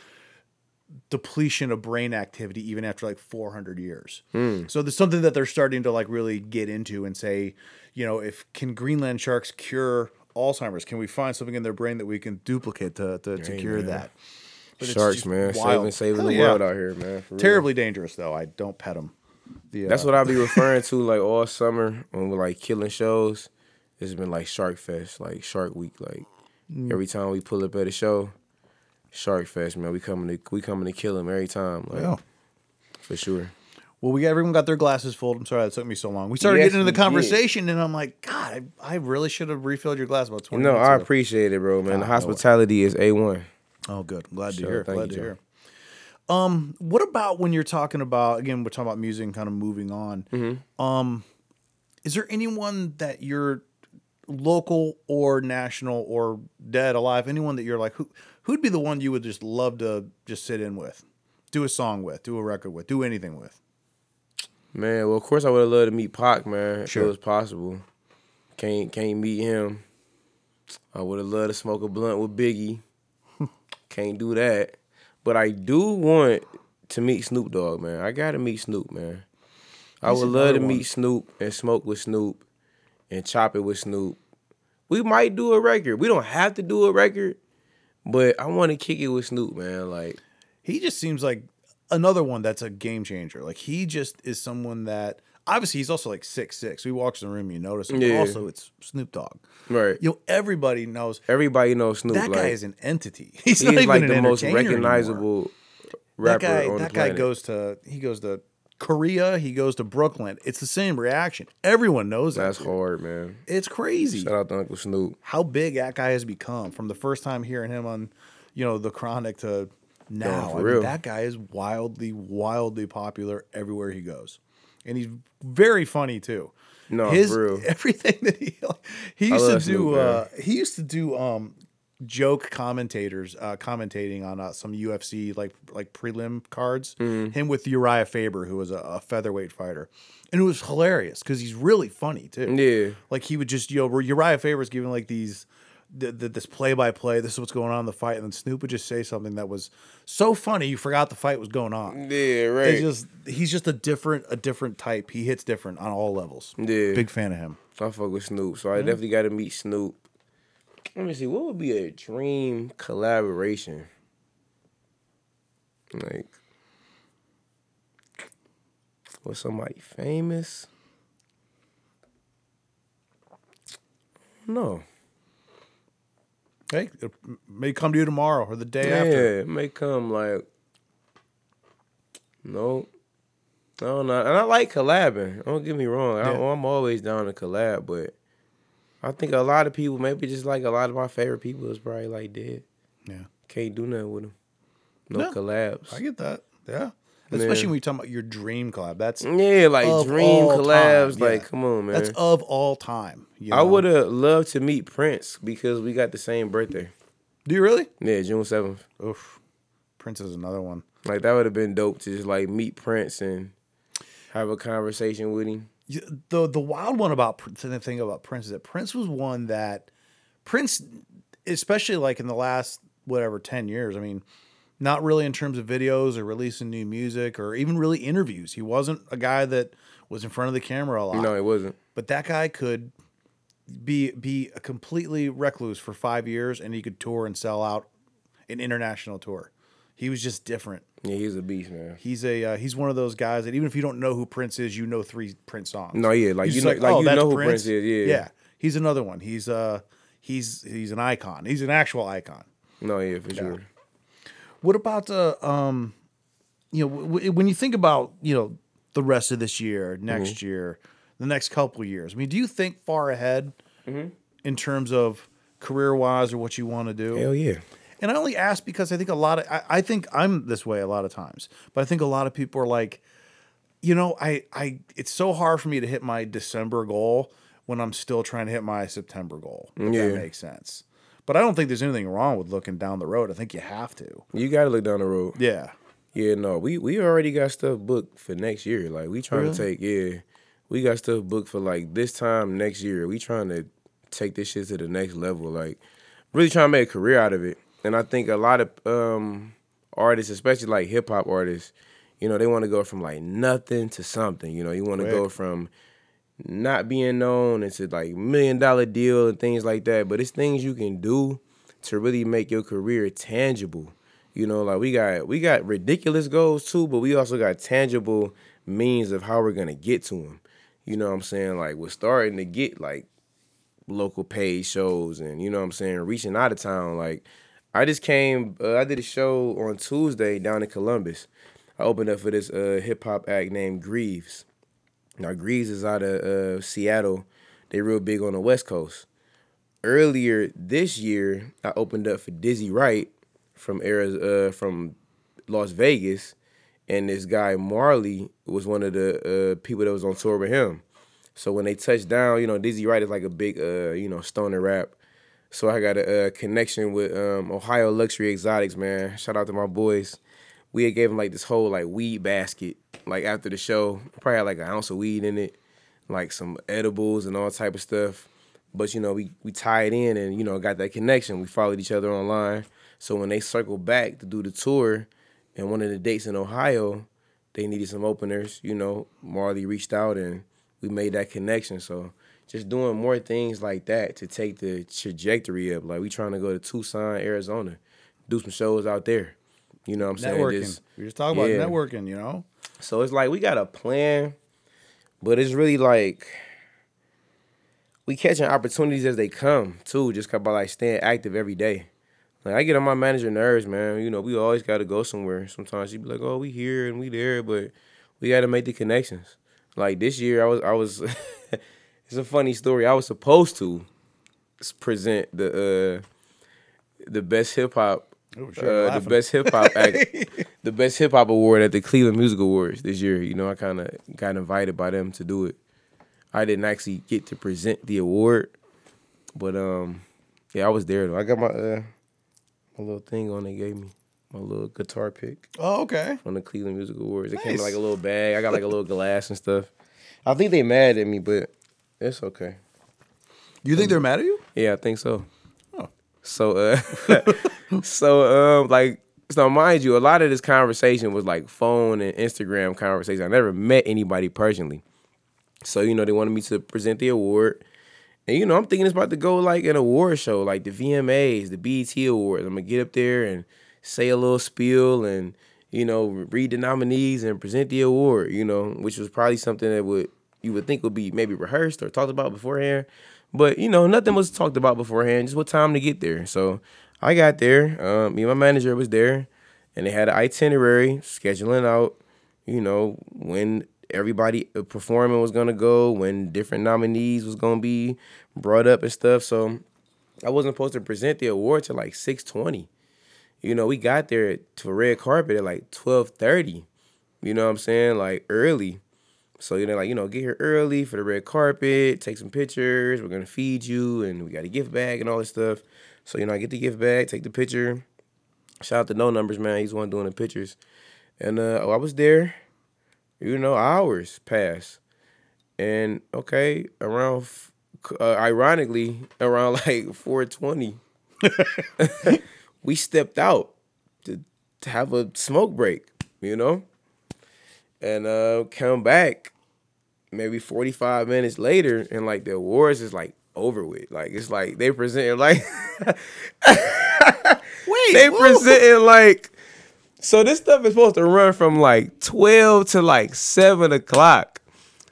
depletion of brain activity even after like 400 years. Hmm. So there's something that they're starting to like really get into and say, you know, if can Greenland sharks cure Alzheimer's? Can we find something in their brain that we can duplicate to to, to cure man. that? But Sharks, man, wild. saving saving Hell the yeah. world out here, man. Terribly dangerous though. I don't pet them. The, uh, That's what I be referring to like all summer when we're like killing shows. It's been like Shark Fest, like Shark Week. Like Mm. every time we pull up at a show, Shark Fest, man. We coming to we coming to kill them every time, like Yeah. for sure. Well, we got everyone got their glasses full. I'm sorry that took me so long. We started Yes, getting into the we did. conversation, and I'm like, God, I, I really should have refilled your glass about 20 No, minutes I ago. appreciate it, bro, man. Ah, The no hospitality is a one. Oh, good. I'm glad to Sure, hear. Glad to hear. Um, what about when you're talking about again? We're talking about music, and kind of moving on. Mm-hmm. Um, is there anyone that you're local or national or dead, alive? Anyone that you're like who who'd be the one you would just love to just sit in with, do a song with, do a record with, do anything with? Man, well, of course I would have loved to meet Pac, man. If Sure. it was possible. Can't can't meet him. I would have loved to smoke a blunt with Biggie. Can't do that. But I do want to meet Snoop Dogg, man. I gotta meet Snoop, man. I He's would love to one. meet Snoop and smoke with Snoop and chop it with Snoop. we might do a record. We don't have to do a record, but I want to kick it with Snoop, man. Like He just seems like another one that's a game changer. Like he just is someone that obviously he's also like six six. He walks in the room, you notice him. Yeah. also, it's Snoop Dogg. right. You know, everybody knows Everybody knows Snoop. that like, guy is an entity. He's, he's like the most entertainer anymore. recognizable That rapper guy, that guy goes to he goes to Korea. He goes to Brooklyn. It's the same reaction. Everyone knows that. That's dude. hard, man. It's crazy Shout out to Uncle Snoop. how big that guy has become from the first time hearing him on, you know, the Chronic to now. I mean, that guy is wildly, wildly popular everywhere he goes, and he's very funny too. No, His for everything that he he used to do. Uh, he used to do um joke commentators uh commentating on uh, some UFC like like prelim cards. Mm-hmm. Him with Uriah Faber, who was a, a featherweight fighter, and it was hilarious because he's really funny too. Yeah. Like he would just, you know, Uriah Faber's giving like these, th- th- this play by play. This is what's going on in the fight, and then Snoop would just say something that was so funny you forgot the fight was going on. Yeah, right. It's just he's just a different a different type. He hits different on all levels. Yeah. big fan of him. I fuck with Snoop, so I definitely got to meet Snoop. Let me see, what would be a dream collaboration? Like, with somebody famous? No. Hey, it may come to you tomorrow or the day Yeah, after. it may come like, no. No, no, and I like collabing. Don't get me wrong. I, Yeah. I'm always down to collab, but I think a lot of people, maybe just like a lot of my favorite people, is probably like dead. Yeah, Can't do nothing with them. No Yeah. collabs. I get that. Yeah, especially when you're talking about your dream collab. That's yeah, like dream collabs. time, Like, yeah. come on, man. that's of all time. you I would have loved to meet Prince because we got the same birthday. Do you really? Yeah, June seventh. Oof, Prince is another one. Like that would have been dope to just like meet Prince and have a conversation with him. The the wild one about the thing about Prince is that Prince was one that Prince, especially like in the last whatever ten years. I mean, not really in terms of videos or releasing new music or even really interviews. He wasn't a guy that was in front of the camera a lot. No, it wasn't. But that guy could be be a completely recluse for five years, and he could tour and sell out an international tour. He was just different. Yeah, he's a beast, man. He's a uh, he's one of those guys that even if you don't know who Prince is, you know three Prince songs. No, yeah, like, you know- like, you that's know who Prince is, yeah. yeah. He's another one. He's uh he's he's an icon. He's an actual icon. No, yeah, for sure. What about uh um you know w- w- when you think about you know the rest of this year, next Mm-hmm. year, the next couple years? I mean, do you think far ahead Mm-hmm. in terms of career wise or what you want to do? Hell yeah. And I only ask because I think a lot of I, I think I'm this way a lot of times, but I think a lot of people are like, you know, I I it's so hard for me to hit my December goal when I'm still trying to hit my September goal. If Yeah. that makes sense. But I don't think there's anything wrong with looking down the road. I think you have to. You gotta look down the road. Yeah. Yeah, no, we we already got stuff booked for next year. Like we trying to take yeah, we got stuff booked for like this time next year. We trying to take this shit to the next level. Like really trying to make a career out of it. And I think a lot of um artists, especially like hip hop artists, you know, they want to go from like nothing to something. You know, you want to go from not being known into like million dollar deal and things like that. But it's things you can do to really make your career tangible. You know, like we got we got ridiculous goals too, but we also got tangible means of how we're gonna get to them. You know what I'm saying? Like we're starting to get like local paid shows and you know what I'm saying, reaching out of town. Like I just came uh, I did a show on Tuesday down in Columbus. I opened up for this uh, hip hop act named Grieves. Now Grieves is out of uh, Seattle. They real big on the West Coast. Earlier this year, I opened up for Dizzy Wright from Arizona, uh, from Las Vegas, and this guy Marley was one of the uh, people that was on tour with him. So when they touched down, you know, Dizzy Wright is like a big, uh, you know, stoner rap. So I got a, uh connection with um, Ohio Luxury Exotics, man. Shout out to my boys. We had gave him like this whole like weed basket, like after the show. Probably had like an ounce of weed in it, like some edibles and all type of stuff. But you know, we we tied in and you know got that connection. We followed each other online. So when they circled back to do the tour, and one of the dates in Ohio, they needed some openers. You know, Marley reached out and we made that connection. So just doing more things like that to take the trajectory up. Like we trying to go to Tucson, Arizona, do some shows out there. You know what I'm saying? Networking. Just- We're just talking yeah. about networking, you know? so it's like we got a plan, but it's really like we catching opportunities as they come too, just by like staying active every day. Like I get on my manager nerves, man. You know, we always got to go somewhere. Sometimes she be like, "Oh, we here and we there," but we got to make the connections. Like this year, I was, I was. it's a funny story. I was supposed to present the uh the best hip hop Sure, uh, the best hip hop act, the best hip hop award at the Cleveland Music Awards this year. You know, I kind of got invited by them to do it. I didn't actually get to present the award, but um, yeah, I was there though. I got my uh, my little thing on. They gave me my little guitar pick Oh, okay. from the Cleveland Music Awards. It came in like a little bag. I got like a little glass and stuff. I think they mad at me, but it's okay. You think they're mad at you? Yeah, I think so. So uh so um like so mind you, a lot of this conversation was like phone and Instagram conversation. I never met anybody personally. So, you know, they wanted me to present the award. And you know, I'm thinking it's about to go like an award show, like the VMAs, the BET Awards. I'm gonna get up there and say a little spiel and, you know, read the nominees and present the award, you know, which was probably something that would you would think would be maybe rehearsed or talked about beforehand. But, you know, nothing was talked about beforehand, just what time to get there. So I got there. Um, me and my manager was there and they had an itinerary scheduling out, you know, when everybody uh, performing was gonna go, when different nominees was gonna be brought up and stuff. So I wasn't supposed to present the award till like six twenty. You know, we got there to red carpet at like twelve thirty. You know what I'm saying? Like early. So you know, like you know, get here early for the red carpet, take some pictures. We're gonna feed you, and we got a gift bag and all this stuff. So you know, I get the gift bag, take the picture. Shout out to No Numbers, man. He's one doing the pictures. And uh, oh, I was there. You know, hours passed, and okay, around, uh, ironically, around like four twenty, we stepped out to to have a smoke break. You know, and uh, come back maybe forty five minutes later, and like the awards is like over with. Like it's like they presented like Wait, they whoa. presenting like so this stuff is supposed to run from like 12 to like 7 o'clock.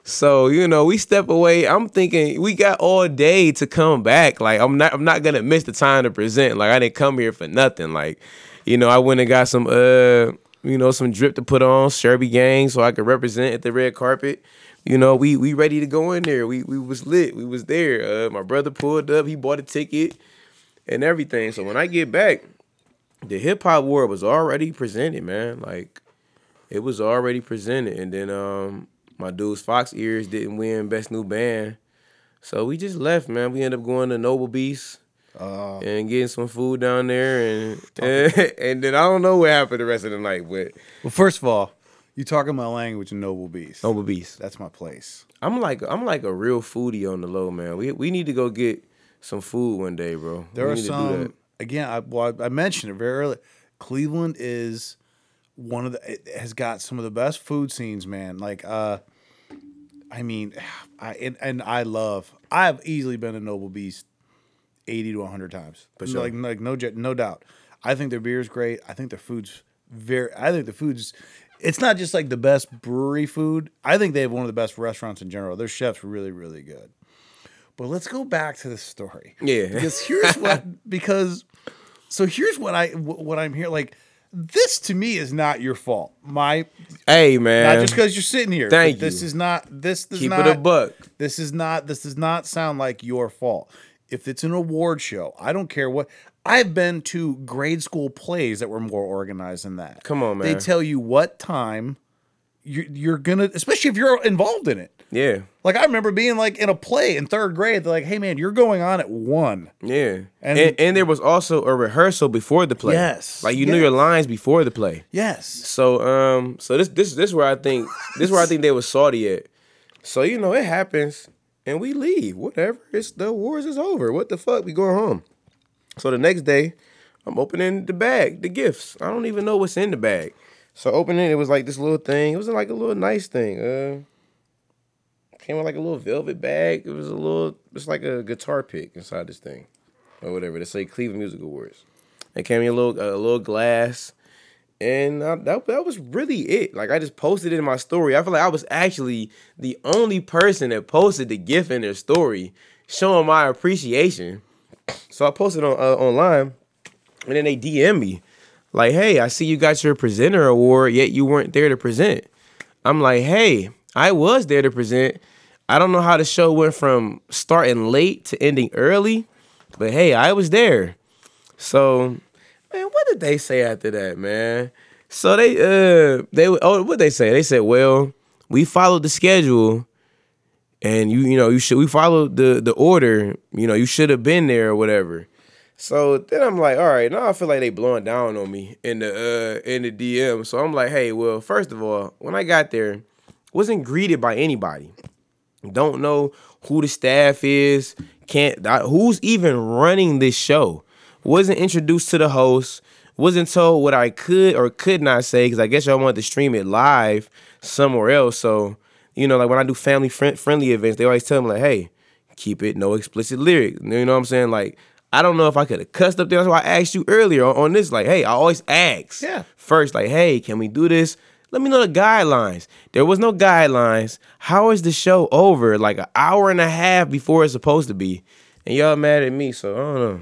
So you know we step away. I'm thinking we got all day to come back. Like i'm not i'm not gonna miss the time to present. Like i didn't come here for nothing. Like you know i went and got some uh you know some drip to put on sherby gang so i could represent at the red carpet. You know we we ready to go in there. We we was lit. We was there. Uh my brother pulled up. He bought a ticket and everything. So when i get back the hip hop award was already presented, man. Like it was already presented, and then um my dude's Fox Ears didn't win Best New Band, so we just left, man. We ended up going to Noble Beast Uh, and getting some food down there, and and, then I don't know what happened the rest of the night, but well, first of all, you talking my language Noble Beast. Noble Beast. That's my place. I'm like I'm like a real foodie on the low, man. We we need to go get some food one day, bro. There we are need to do some. Again, I, well, I mentioned it very early. Cleveland is one of the it has got some of the best food scenes, man. Like, uh, I mean, I and, and I love. I've easily been a Noble Beast eighty to hundred times. But sure. Like, like no, no doubt. I think their beer is great. I think their food's very. I think the food's. It's not just like the best brewery food. I think they have one of the best restaurants in general. Their chefs really, really good. But let's go back to the story. Yeah. Because here's what because so here's what I what I'm here like this to me is not your fault. My Hey, man. not just because you're sitting here. Thank but This you. is not this does Keep not it a buck. this is not this does not sound like your fault. If it's an award show, I don't care what I've been to grade school plays that were more organized than that. Come on, man. They tell you what time you're, you're gonna, especially if you're involved in it. Yeah, Like I remember being like in a play in third grade. They're like, "Hey man, you're going on at one." yeah. And- And, and there was also a rehearsal before the play. Yes, Like you knew your lines before the play. Yes. So um so this this this is where I think this is where I think they were salty at. So you know it happens and we leave. Whatever. It's the wars is over. What the fuck? We going home. So the next day, I'm opening the bag, the gifts. I don't even know what's in the bag. So opening it, was like this little thing. It was like a little nice thing. Uh came in like a little velvet bag. It was a little, it's like a guitar pick inside this thing, or whatever. They say Cleveland Music Awards. It came in a little, a little glass, and that that was really it. Like I just posted it in my story. I feel like I was actually the only person that posted the gift in their story, showing my appreciation. So I posted on uh, online, and then they DM me, like, "Hey, I see you got your presenter award, yet you weren't there to present." I'm like, "Hey, I was there to present. I don't know how the show went from starting late to ending early, but hey, I was there." So, man, what did they say after that, man? So they uh they oh what they say? They said, "Well, we followed the schedule." and you you know you should we followed the the order you know you should have been there or whatever so then i'm like all right now i feel like they blowing down on me in the uh in the dm so i'm like hey well first of all when i got there wasn't greeted by anybody don't know who the staff is can't who's even running this show wasn't introduced to the host wasn't told what i could or could not say because i guess y'all wanted to stream it live somewhere else so you know, like when I do family friend, friendly events, they always tell me like, "Hey, keep it no explicit lyrics." You know what I'm saying? Like, I don't know if I could have cussed up there. That's why I asked you earlier on, on this. Like, hey, I always ask Yeah. first, like, "Hey, can we do this?" Let me know the guidelines. There was no guidelines. How is the show over? Like an hour and a half before it's supposed to be, and y'all mad at me. So I don't know.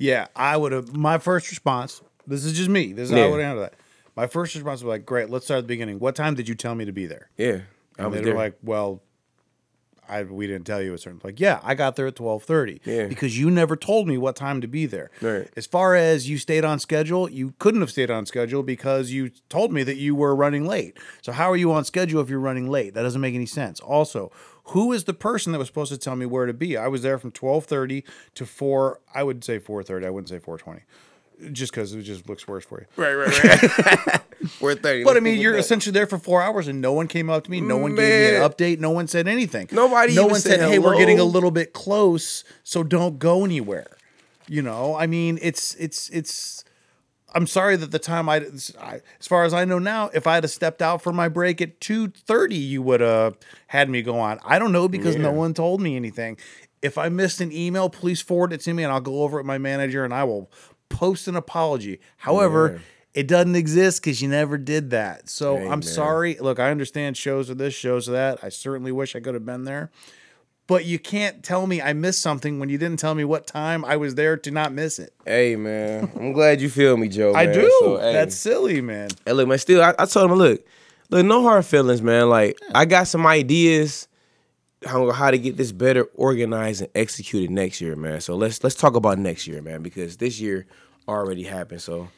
Yeah, I would have. My first response. This is just me. This is how Yeah. I would handle that. My first response was like, "Great, let's start at the beginning. What time did you tell me to be there?" Yeah, I And was they there. were like, "Well, I we didn't tell you a certain like, yeah, I got there at twelve thirty. Yeah. because you never told me what time to be there. Right. As far as you stayed on schedule, you couldn't have stayed on schedule because you told me that you were running late. So how are you on schedule if you're running late? That doesn't make any sense. Also, who is the person that was supposed to tell me where to be? I was there from twelve thirty to four. I would say four thirty. I wouldn't say four twenty. Just because it just looks worse for you. right, right, right. Four thirty. But I mean, you're essentially there for four hours, and no one came up to me. No one gave me an update. No one said anything. Nobody No even one said said, "Hey, we're getting a little bit close, so don't go anywhere." You know, I mean, it's it's it's. I'm sorry that the time I, I as far as I know now, if I had stepped out for my break at two thirty, you would have had me go on. I don't know because no one told me anything. If I missed an email, please forward it to me, and I'll go over it with my manager, and I will post an apology. However. Yeah. It doesn't exist because you never did that. So Hey, I'm sorry. Look, I understand shows of this, shows of that. I certainly wish I could have been there. But you can't tell me I missed something when you didn't tell me what time I was there to not miss it. Hey man, I'm glad you feel me, Joe. I man. do. So, hey. That's silly, man. Hey, look, man. Still, I, I told him, look, look, no hard feelings, man. Like, I got some ideas how how to get this better organized and executed next year, man. So let's let's talk about next year, man, because this year already happened. So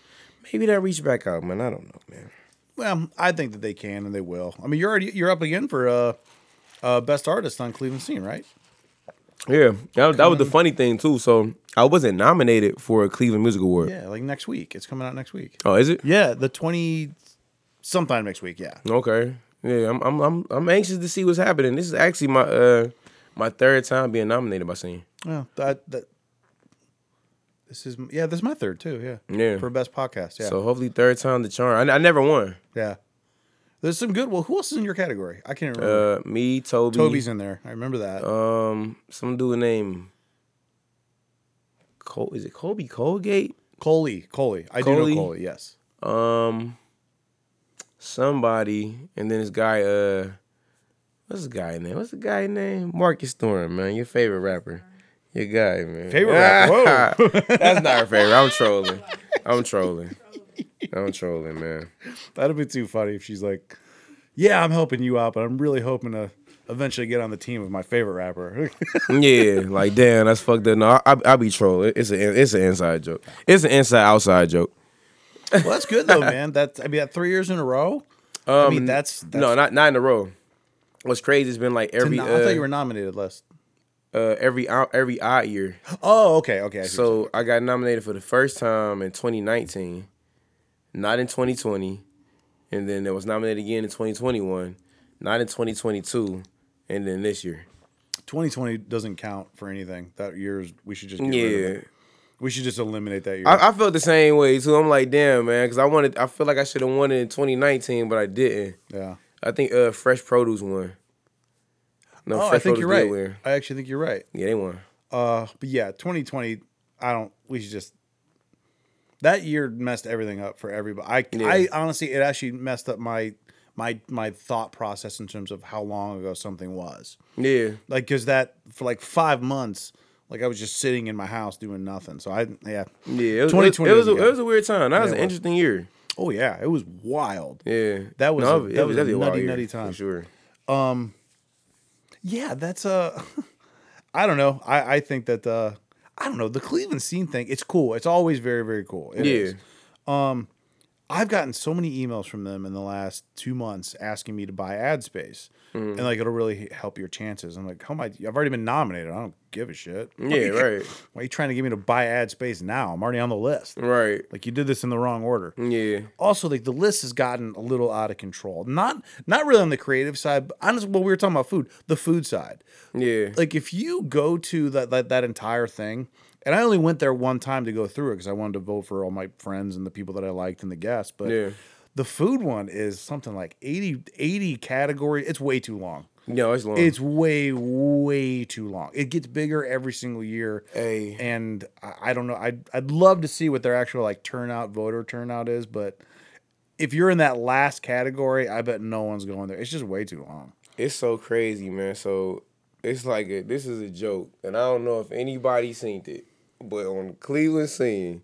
maybe that reach back out, man. I don't know, man. Well, I think that they can and they will. I mean, you're already you're up again for uh, uh best artist on Cleveland Scene, right? Yeah, that, that was the funny thing too. So I wasn't nominated for a Cleveland Music Award. Yeah, like next week. It's coming out next week. Oh, is it? Yeah, the twenty sometime next week. Yeah. Okay. Yeah, I'm I'm I'm I'm anxious to see what's happening. This is actually my uh my third time being nominated by Scene. Yeah. That that. This is yeah. This is my third too. Yeah. Yeah. For best podcast. Yeah. So hopefully third time the charm. I, I never won. yeah. There's some good. Well, who else is in your category? I can't remember. Uh, me, Toby, Toby's in there. I remember that. um, some dude named Cole. Is it Kobe Colgate? Coley. Coley. I do Coley? know Coley. Yes. Um, somebody, and then this guy. Uh, what's the guy name? What's the guy name? Marcus Storm, man, your favorite rapper. Your guy, man. Favorite rapper? That's not her favorite. I'm trolling. I'm trolling. I'm trolling, man. That'd be too funny if she's like, "Yeah, I'm helping you out, but I'm really hoping to eventually get on the team of my favorite rapper." Yeah, like damn, that's fucked up. No, I, I be trolling. It's a it's an inside joke. It's an inside outside joke. well, that's good though, man. That's I mean, that three years in a row. I mean, that's, that's Um, no, not not in a row. What's crazy has been like every I uh, thought you were nominated last. uh, every every odd year. Oh, okay, okay. I see what you're So I got nominated for the first time in 2019, not in 2020, and then it was nominated again in 2021, not in 2022, and then this year. 2020 doesn't count for anything. That year's we should just get rid of Yeah. it. We should just eliminate that year. I, I felt the same way too. I'm like, damn, man, because I wanted. I feel like I should have won it in 2019, but I didn't. yeah. I think uh, Fresh Produce won. No, oh, I think Road you're right. win. I actually think you're right. Yeah, they won. Uh, but yeah, 2020. I don't. We should just. That year messed everything up for everybody. I, Yeah. I honestly, it actually messed up my my my thought process in terms of how long ago something was. Yeah, Like, cause that for like five months, like I was just sitting in my house doing nothing. So I, yeah, yeah. It was, 2020 It was, a, it was a weird time. That was an was. interesting year. oh yeah, it was wild. Yeah, That was no, a- that was a definitely nutty, year, nutty for time. sure. Yeah, that's uh I don't know. I I think that uh I don't know the Cleveland scene thing. It's cool. It's always very very cool. It Yeah. is. Um, I've gotten so many emails from them in the last two months asking me to buy ad space, Mm-hmm. and like it'll really help your chances. I'm like, how am I? I've already been nominated. I don't give a shit. Yeah, right, Why are you trying to get me to buy ad space now? I'm already on the list. right. Like you did this in the wrong order. Yeah, Also, like the list has gotten a little out of control. Not not really on the creative side, but honestly, well, we were talking about food, the food side yeah, like if you go to that that, that entire thing and i only went there one time to go through it because i wanted to vote for all my friends and the people that i liked and the guests but Yeah. the food one is something like 80 80 category it's way too long no, it's long. it's way way too long it gets bigger every single year Hey. and I, I don't know I'd, I'd love to see what their actual like turnout voter turnout is but if you're in that last category i bet no one's going there it's just way too long it's so crazy, man. So it's like a, this is a joke, and I don't know if anybody seen it, but on Cleveland scene,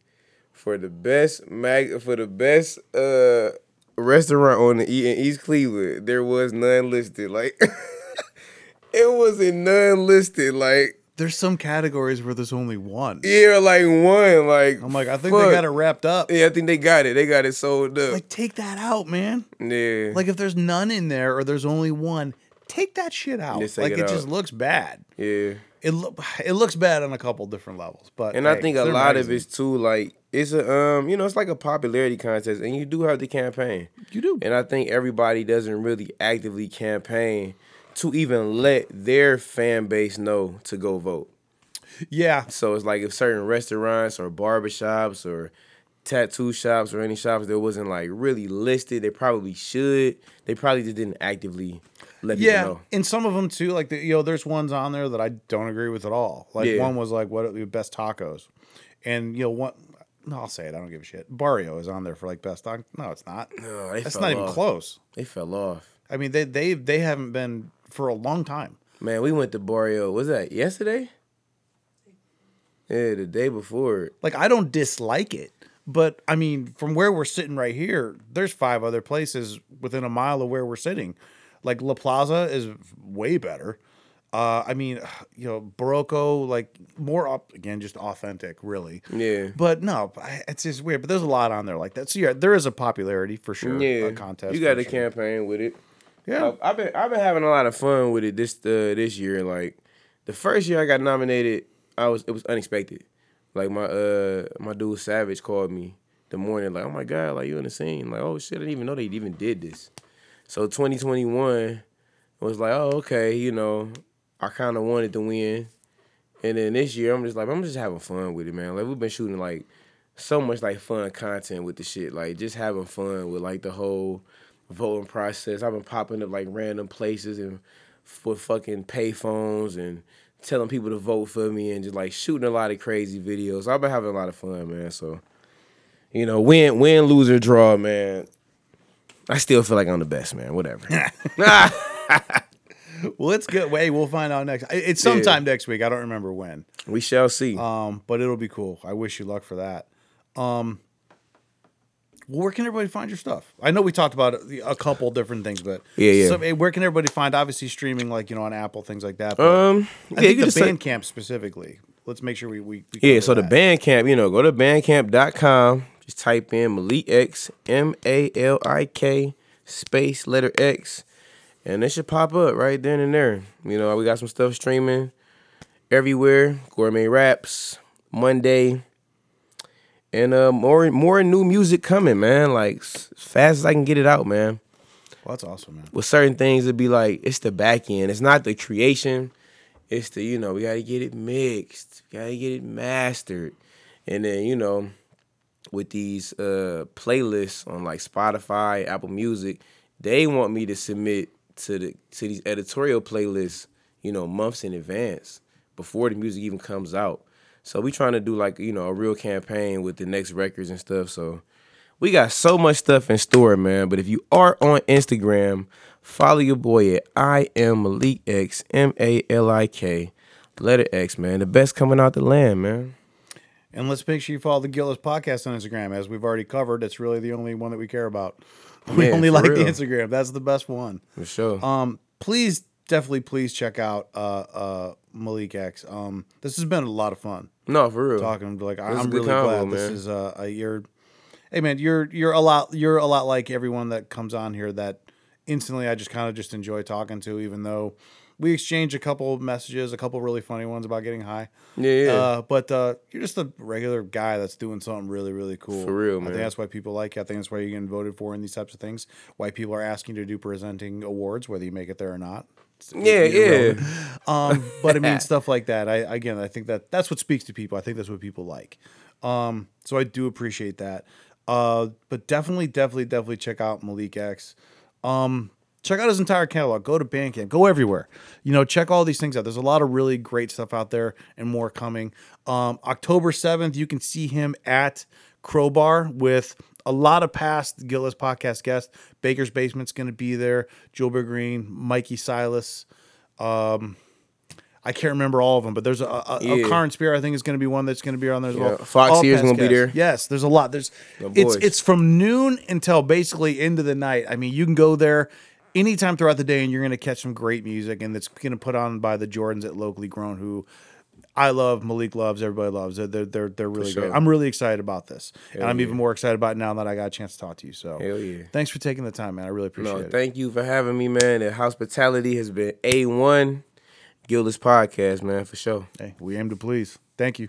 for the best mag for the best uh restaurant on the E- in East Cleveland, there was none listed. Like it wasn't none listed. Like there's some categories where there's only one yeah, like one. Like I'm like, I think fuck. they got it wrapped up. Yeah, I think they got it. They got it sold up. Like, take that out, man. yeah, Like, if there's none in there or there's only one, take that shit out. Like, it it, just looks bad. yeah. It lo- it looks bad on a couple different levels, but And I think a lot of it's too like it's a um you know it's like a popularity contest and you do have the campaign. you do. And I think everybody doesn't really actively campaign to even let their fan base know to go vote. Yeah, So it's like if certain restaurants or barbershops or tattoo shops or any shops that wasn't like really listed, they probably should. They probably just didn't actively let yeah. people know. And some of them too, like the, you know, there's ones on there that I don't agree with at all. Like Yeah. one was like, what are the best tacos? And you know what? No, I'll say it. I don't give a shit. Barrio is on there for like best taco. No, it's not. No, they That's not even close. They fell off. I mean, they they they haven't been for a long time. Man, we went to Barrio. Was that yesterday? Yeah, the day before. Like I don't dislike it, but I mean, from where we're sitting right here, there's five other places within a mile of where we're sitting. Like La Plaza is way better. Uh, I mean, you know, Barocco, like more up again, just authentic, really. Yeah. But no, it's just weird. But there's a lot on there like that. So yeah, there is a popularity for sure. Yeah, a contest. You got a sure. campaign with it. Yeah. I- I've been I've been having a lot of fun with it this uh, this year. Like the first year I got nominated, I was it was unexpected. Like my uh my dude Savage called me the morning like, oh my god, like you in the scene? Like oh shit, I didn't even know they even did this. So 2021 was like, oh okay, you know, I kind of wanted to win, and then this year I'm just like I'm just having fun with it, man. Like we've been shooting like so much like fun content with the shit, like just having fun with like the whole voting process. I've been popping up like random places and for fucking payphones and telling people to vote for me and just like shooting a lot of crazy videos. I've been having a lot of fun, man. So, you know, win, win, loser, draw, man. I still feel like I'm the best, man. Whatever. Well, it's good. Wait, we'll find out next. It's sometime next week. I don't remember when. we shall see. Um, but it'll be cool. I wish you luck for that. Um, well, where can everybody find your stuff? I know we talked about a couple different things, but Yeah, yeah. So, hey, where can everybody find? Obviously, streaming like you know on Apple things like that. But um, I yeah, you think can the Bandcamp specifically. Let's make sure we we, we Yeah, so the. Bandcamp, you know, go to bandcamp.com. Just type in Malik X, M A L I K, space letter X, and it should pop up right then and there. You know, we got some stuff streaming everywhere. Gourmet raps, Monday, and uh, more more new music coming, man. Like as fast as I can get it out, man Well, that's awesome, man. with certain things it'd be like it's the back end. It's not the creation. It's the, you know, we gotta get it mixed. We gotta get it mastered. And then, you know, with these uh playlists on like Spotify, Apple Music, they want me to submit to the to these editorial playlists you know, months in advance before the music even comes out. So we trying to do like, you know, a real campaign with the next records and stuff. So we got so much stuff in store, man. But if you are on Instagram, follow your boy at I am Malik X, M A L I K, letter X, man. The best coming out the land, man. And let's make sure you follow the Gillis podcast on Instagram. As we've already covered, it's really the only one that we care about. We Yeah, only like the. Instagram. That's the best one. For sure. Um, please, definitely, please check out uh, uh, Malik X. Um, this has been a lot of fun no, for real. talking. Like This is I'm really combo, glad this is uh, a you're. Hey man, you're you're a lot you're a lot like everyone that comes on here that instantly I just kind of just enjoy talking to, even though we exchange a couple of messages, a couple really funny ones about getting high. Yeah, yeah. Uh, but uh, you're just a regular guy that's doing something really, really cool. For real, I think that's why people like you. I think that's why you're getting voted for in these types of things. Why people are asking you to do presenting awards, whether you make it there or not. Yeah, yeah. Um, but I mean stuff like that. I again, I think that that's what speaks to people. I think that's what people like. Um, so I do appreciate that. Uh, but definitely, definitely, definitely check out Malik X. Um, check out his entire catalog. Go to Bandcamp. Go everywhere. You know, check all these things out. There's a lot of really great stuff out there and more coming. Um, October 7th, you can see him at Crowbar with a lot of past Gillis podcast guests. Baker's Basement's going to be there. Gilbert Green, Mikey Silas. Um, I can't remember all of them, but there's a, a, a Current Spear. I think is going to be one that's going to be on there as Yeah. well. Fox Sears past gonna be there. Yes, there's a lot. There's The it's it's from noon until basically into the night. I mean, you can go there anytime throughout the day, and you're going to catch some great music, and it's going to put on by the Jordans at Locally Grown, who I love, Malik loves, everybody loves. They're they're they're, they're really sure. great. I'm really excited about this, and I'm yeah. even more excited about it now that I got a chance to talk to you. So, Hell yeah. thanks for taking the time, man. I really appreciate No, it. thank you for having me, man. The hospitality has been A1. Gildas Podcast, man, for sure. hey, we aim to please. Thank you.